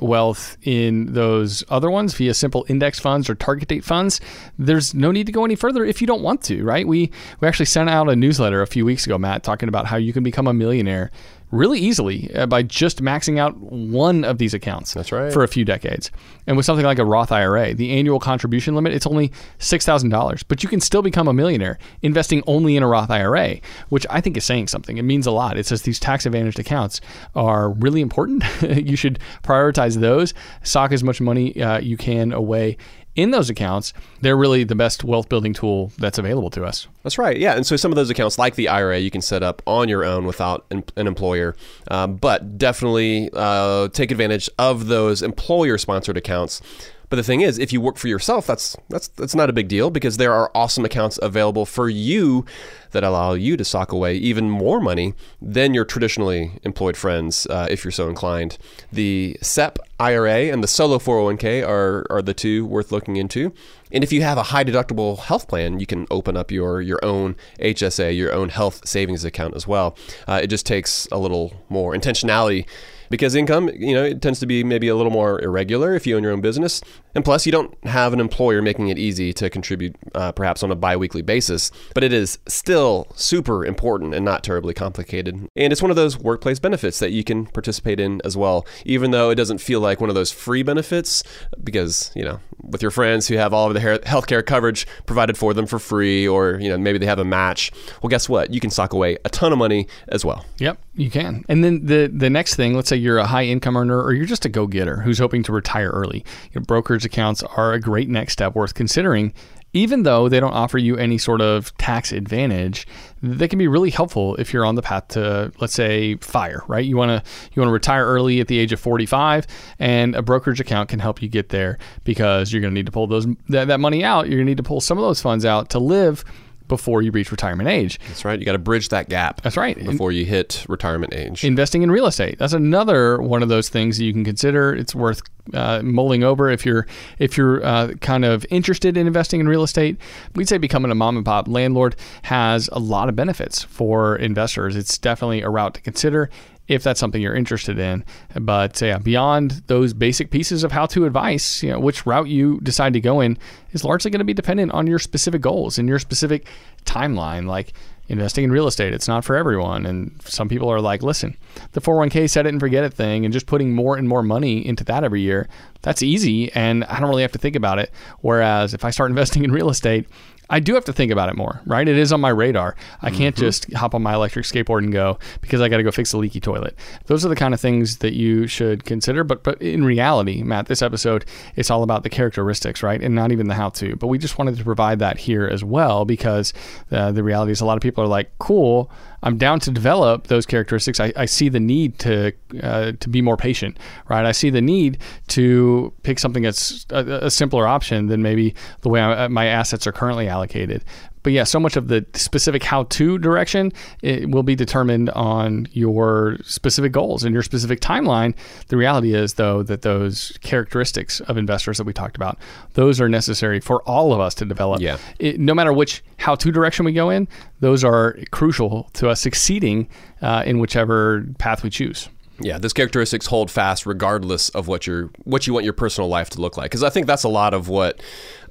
wealth in those other ones via simple index funds or target date funds, there's no need to go any further if you don't want to, right? We we actually sent out a newsletter a few weeks ago, Matt, talking about how you can become a millionaire really easily uh, by just maxing out one of these accounts. That's right. For a few decades. And with something like a Roth IRA, the annual contribution limit, it's only $6,000, but you can still become a millionaire investing only in a Roth IRA, which I think is saying something. It means a lot. It says these tax advantaged accounts are really important. you should prioritize those, sock as much money uh, you can away in those accounts, they're really the best wealth building tool that's available to us. That's right. Yeah. And so some of those accounts, like the IRA, you can set up on your own without an, employer. Um, but definitely uh, take advantage of those employer sponsored accounts but the thing is, if you work for yourself, that's that's that's not a big deal because there are awesome accounts available for you that allow you to sock away even more money than your traditionally employed friends, uh, if you're so inclined. The SEP IRA and the solo 401k are are the two worth looking into. And if you have a high deductible health plan, you can open up your your own HSA, your own health savings account as well. Uh, it just takes a little more intentionality because income, you know, it tends to be maybe a little more irregular if you own your own business. And plus, you don't have an employer making it easy to contribute uh, perhaps on a biweekly basis, but it is still super important and not terribly complicated. And it's one of those workplace benefits that you can participate in as well, even though it doesn't feel like one of those free benefits because, you know, with your friends who have all of the healthcare coverage provided for them for free, or, you know, maybe they have a match. Well, guess what? You can sock away a ton of money as well. Yep, you can. And then the, the next thing, let's say you're a high income earner or you're just a go getter who's hoping to retire early. You know, brokerage accounts are a great next step worth considering. Even though they don't offer you any sort of tax advantage, they can be really helpful if you're on the path to, let's say, fire. Right? You want to you want to retire early at the age of 45, and a brokerage account can help you get there because you're going to need to pull those that, that money out. You're going to need to pull some of those funds out to live before you reach retirement age. That's right. You got to bridge that gap. That's right. Before you hit retirement age. Investing in real estate. That's another one of those things that you can consider. It's worth uh, mulling over if you're if you're uh, kind of interested in investing in real estate. We'd say becoming a mom and pop landlord has a lot of benefits for investors. It's definitely a route to consider if that's something you're interested in. But uh, yeah, beyond those basic pieces of how-to advice, you know, which route you decide to go in is largely going to be dependent on your specific goals and your specific timeline. Like investing in real estate, it's not for everyone. And some people are like, listen, the 401k set it and forget it thing, and just putting more and more money into that every year, that's easy. And I don't really have to think about it. Whereas if I start investing in real estate, I do have to think about it more, right? It is on my radar. I can't mm-hmm. just hop on my electric skateboard and go because I got to go fix the leaky toilet. Those are the kind of things that you should consider. But but in reality, Matt, this episode it's all about the characteristics, right, and not even the how to. But we just wanted to provide that here as well because uh, the reality is a lot of people are like, cool. I'm down to develop those characteristics. I, I see the need to uh, to be more patient, right? I see the need to pick something that's a, a simpler option than maybe the way I, my assets are currently allocated. But yeah, so much of the specific how-to direction it will be determined on your specific goals and your specific timeline. The reality is, though, that those characteristics of investors that we talked about, those are necessary for all of us to develop. Yeah. It, no matter which how-to direction we go in, those are crucial to us succeeding uh, in whichever path we choose. Yeah, those characteristics hold fast regardless of what your what you want your personal life to look like. Because I think that's a lot of what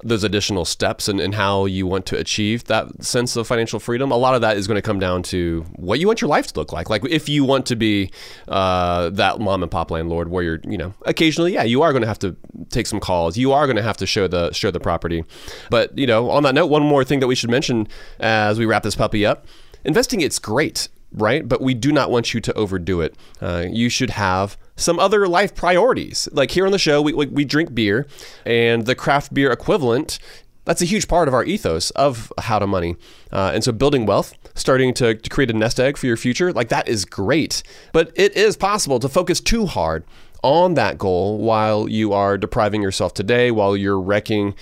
those additional steps and, and how you want to achieve that sense of financial freedom. A lot of that is going to come down to what you want your life to look like. Like if you want to be uh, that mom and pop landlord, where you're, you know, occasionally, yeah, you are going to have to take some calls. You are going to have to show the show the property. But you know, on that note, one more thing that we should mention as we wrap this puppy up: investing. It's great right? But we do not want you to overdo it. Uh, you should have some other life priorities. Like here on the show, we, we, we drink beer, and the craft beer equivalent that's a huge part of our ethos of how to money. Uh, and so building wealth, starting to, to create a nest egg for your future, like that is great. But it is possible to focus too hard on that goal while you are depriving yourself today, while you're wrecking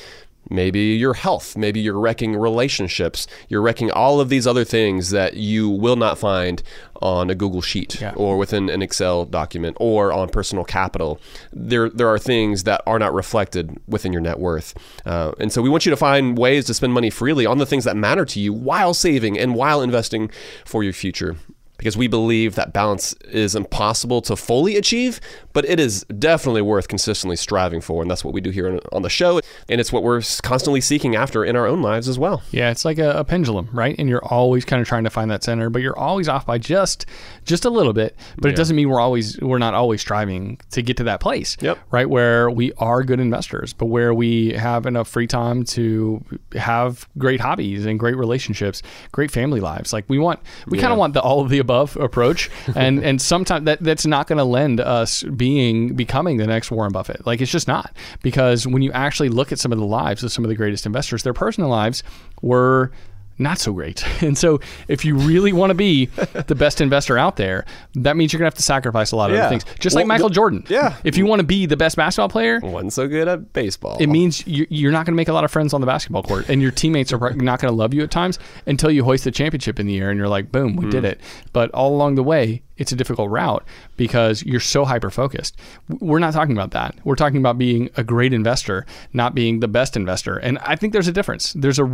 maybe your health, maybe you're wrecking relationships, you're wrecking all of these other things that you will not find on a Google Sheet yeah. or within an Excel document or on personal capital. There, there are things that are not reflected within your net worth. Uh, and so we want you to find ways to spend money freely on the things that matter to you while saving and while investing for your future. Because we believe that balance is impossible to fully achieve, but it is definitely worth consistently striving for. And that's what we do here on the show. And it's what we're constantly seeking after in our own lives as well. Yeah, it's like a, a pendulum, right? And you're always kind of trying to find that center, but you're always off by just just a little bit. But it doesn't mean we're always we're not always striving to get to that place. Yep. Right where we are good investors, but where we have enough free time to have great hobbies and great relationships, great family lives. Like we want we kind of want the all of the above approach and and sometimes that that's not going to lend us being becoming the next Warren Buffett. Like it's just not because when you actually look at some of the lives of some of the greatest investors, their personal lives were not so great. And so, if you really want to be the best investor out there, that means you're going to have to sacrifice a lot of Yeah. other things. Just like Michael Jordan. yeah. If you want to be the best basketball player, One so good at baseball. it means you- you're not going to make a lot of friends on the basketball court, and your teammates are not going to love you at times until you hoist the championship in the air, and you're like, boom, we did Hmm. it. But all along the way, it's a difficult route because you're so hyper focused. We're not talking about that. We're talking about being a great investor, not being the best investor. And I think there's a difference. There's a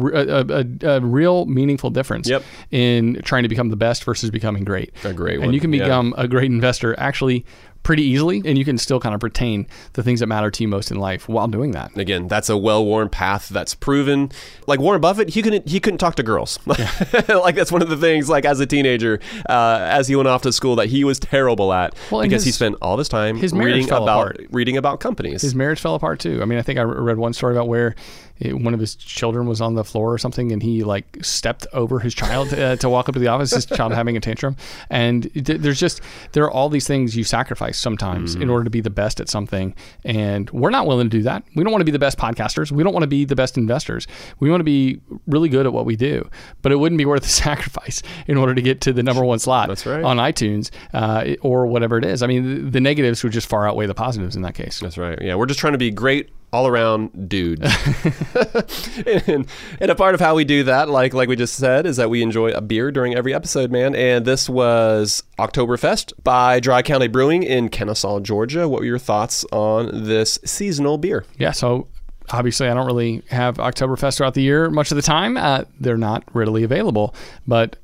real meaningful difference Yep. in trying to become the best versus becoming great. A great And you can yeah. become a great investor actually pretty easily, and you can still kind of retain the things that matter to you most in life while doing that. Again, that's a well-worn path that's proven. Like Warren Buffett, he couldn't he couldn't talk to girls. like that's one of the things. Like as a teenager, uh, as he went off to school, that he was terrible at Well, because he spent all this time his reading about apart. reading about companies. His marriage fell apart too. I mean, I think I read one story about where it, one of his children was on the floor or something, and he like stepped over his child uh, to walk up to the office. His child having a tantrum, and th- there's just there are all these things you sacrifice sometimes in order to be the best at something, and we're not willing to do that. We don't want to be the best podcasters. We don't want to be the best investors. We want to be really good at what we do, but it wouldn't be worth the sacrifice in order to get to the number one slot That's right. on iTunes uh, or whatever it is. I mean, the, the negatives would just far outweigh the positives in that case. That's right. Yeah, we're just trying to be great all around dude. and, and a part of how we do that, like like we just said, is that we enjoy a beer during every episode, man. And this was Oktoberfest by Dry County Brewing in Kennesaw, Georgia. What were your thoughts on this seasonal beer? Yeah, so obviously I don't really have Oktoberfest throughout the year much of the time. Uh, they're not readily available, but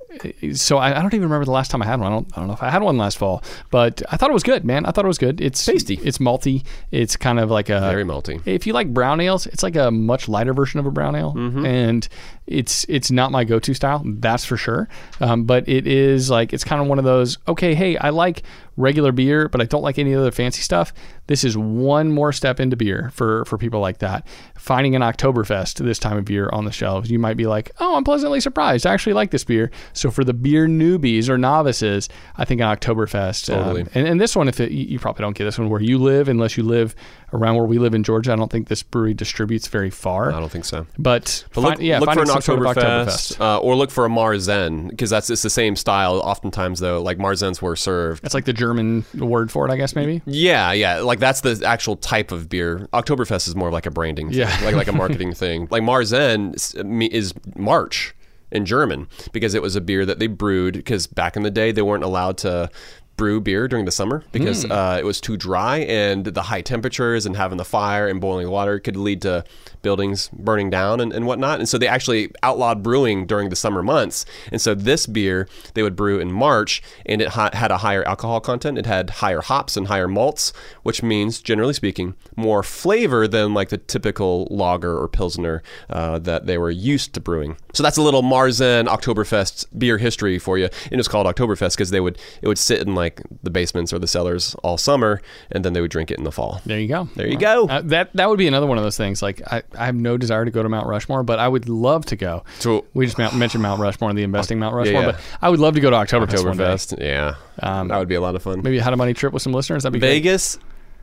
so I, I don't even remember the last time I had one. I don't, I don't know if I had one last fall, but I thought it was good, man. I thought it was good. It's Tasty. It's malty. It's kind of like a Very malty. If you like brown ales, it's like a much lighter version of a brown ale, Mm-hmm. and it's it's not my go-to style, that's for sure. Um, but it is like it's kind of one of those. Okay, hey, I like regular beer, but I don't like any other fancy stuff. This is one more step into beer for for people like that. Finding an Oktoberfest this time of year on the shelves, you might be like, oh, I'm pleasantly surprised. I actually like this beer. So for the beer newbies or novices, I think an Oktoberfest. um, Totally. and, and this one, if it, you probably don't get this one where you live, unless you live around where we live in Georgia. I don't think this brewery distributes very far. I don't think so. But, But fi- look, yeah, look for an some sort of Oktoberfest, uh, or look for a Marzen because that's it's the same style. Oftentimes, though, like Marzens were served. That's like the German word for it, I guess, maybe. Yeah, yeah, like that's the actual type of beer. Oktoberfest is more of like a branding, thing, Yeah. like like a marketing thing. Like Marzen is March in German because it was a beer that they brewed because back in the day they weren't allowed to brew beer during the summer because Hmm. uh, it was too dry and the high temperatures and having the fire and boiling water could lead to buildings burning down and, and whatnot. And so they actually outlawed brewing during the summer months. And so this beer they would brew in March and it ha- had a higher alcohol content. It had higher hops and higher malts, which means, generally speaking, more flavor than like the typical lager or pilsner uh, that they were used to brewing. So that's a little Marzen Oktoberfest beer history for you. And it's called Oktoberfest because they would it would sit in like the basements or the cellars all summer, and then they would drink it in the fall. There you go. There you go. Uh, that that would be another one of those things. Like I, I have no desire to go to Mount Rushmore, but I would love to go. So- we just mount, mentioned Mount Rushmore and the investing Mount Rushmore, yeah. but I would love to go to Oktoberfest. Oktoberfest, yeah, Um, that would be a lot of fun. Maybe I had a money trip with some listeners. That'd be great.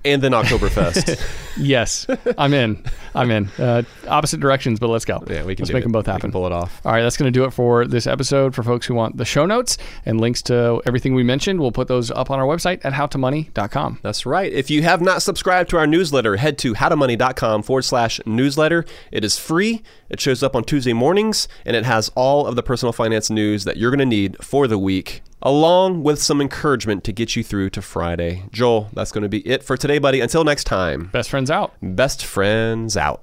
And then Oktoberfest. Yes, I'm in. I'm in. Uh, opposite directions, but let's go. yeah, we can let's do make it. them both We happen. can pull it off. All right, that's going to do it for this episode. For folks who want the show notes and links to everything we mentioned, we'll put those up on our website at howtomoney.com. That's right. If you have not subscribed to our newsletter, head to howtomoney.com forward slash newsletter. It is free. It shows up on Tuesday mornings, and it has all of the personal finance news that you're going to need for the week, along with some encouragement to get you through to Friday. Joel, that's going to be it for today, buddy. Until next time, Best friends out. best friends out.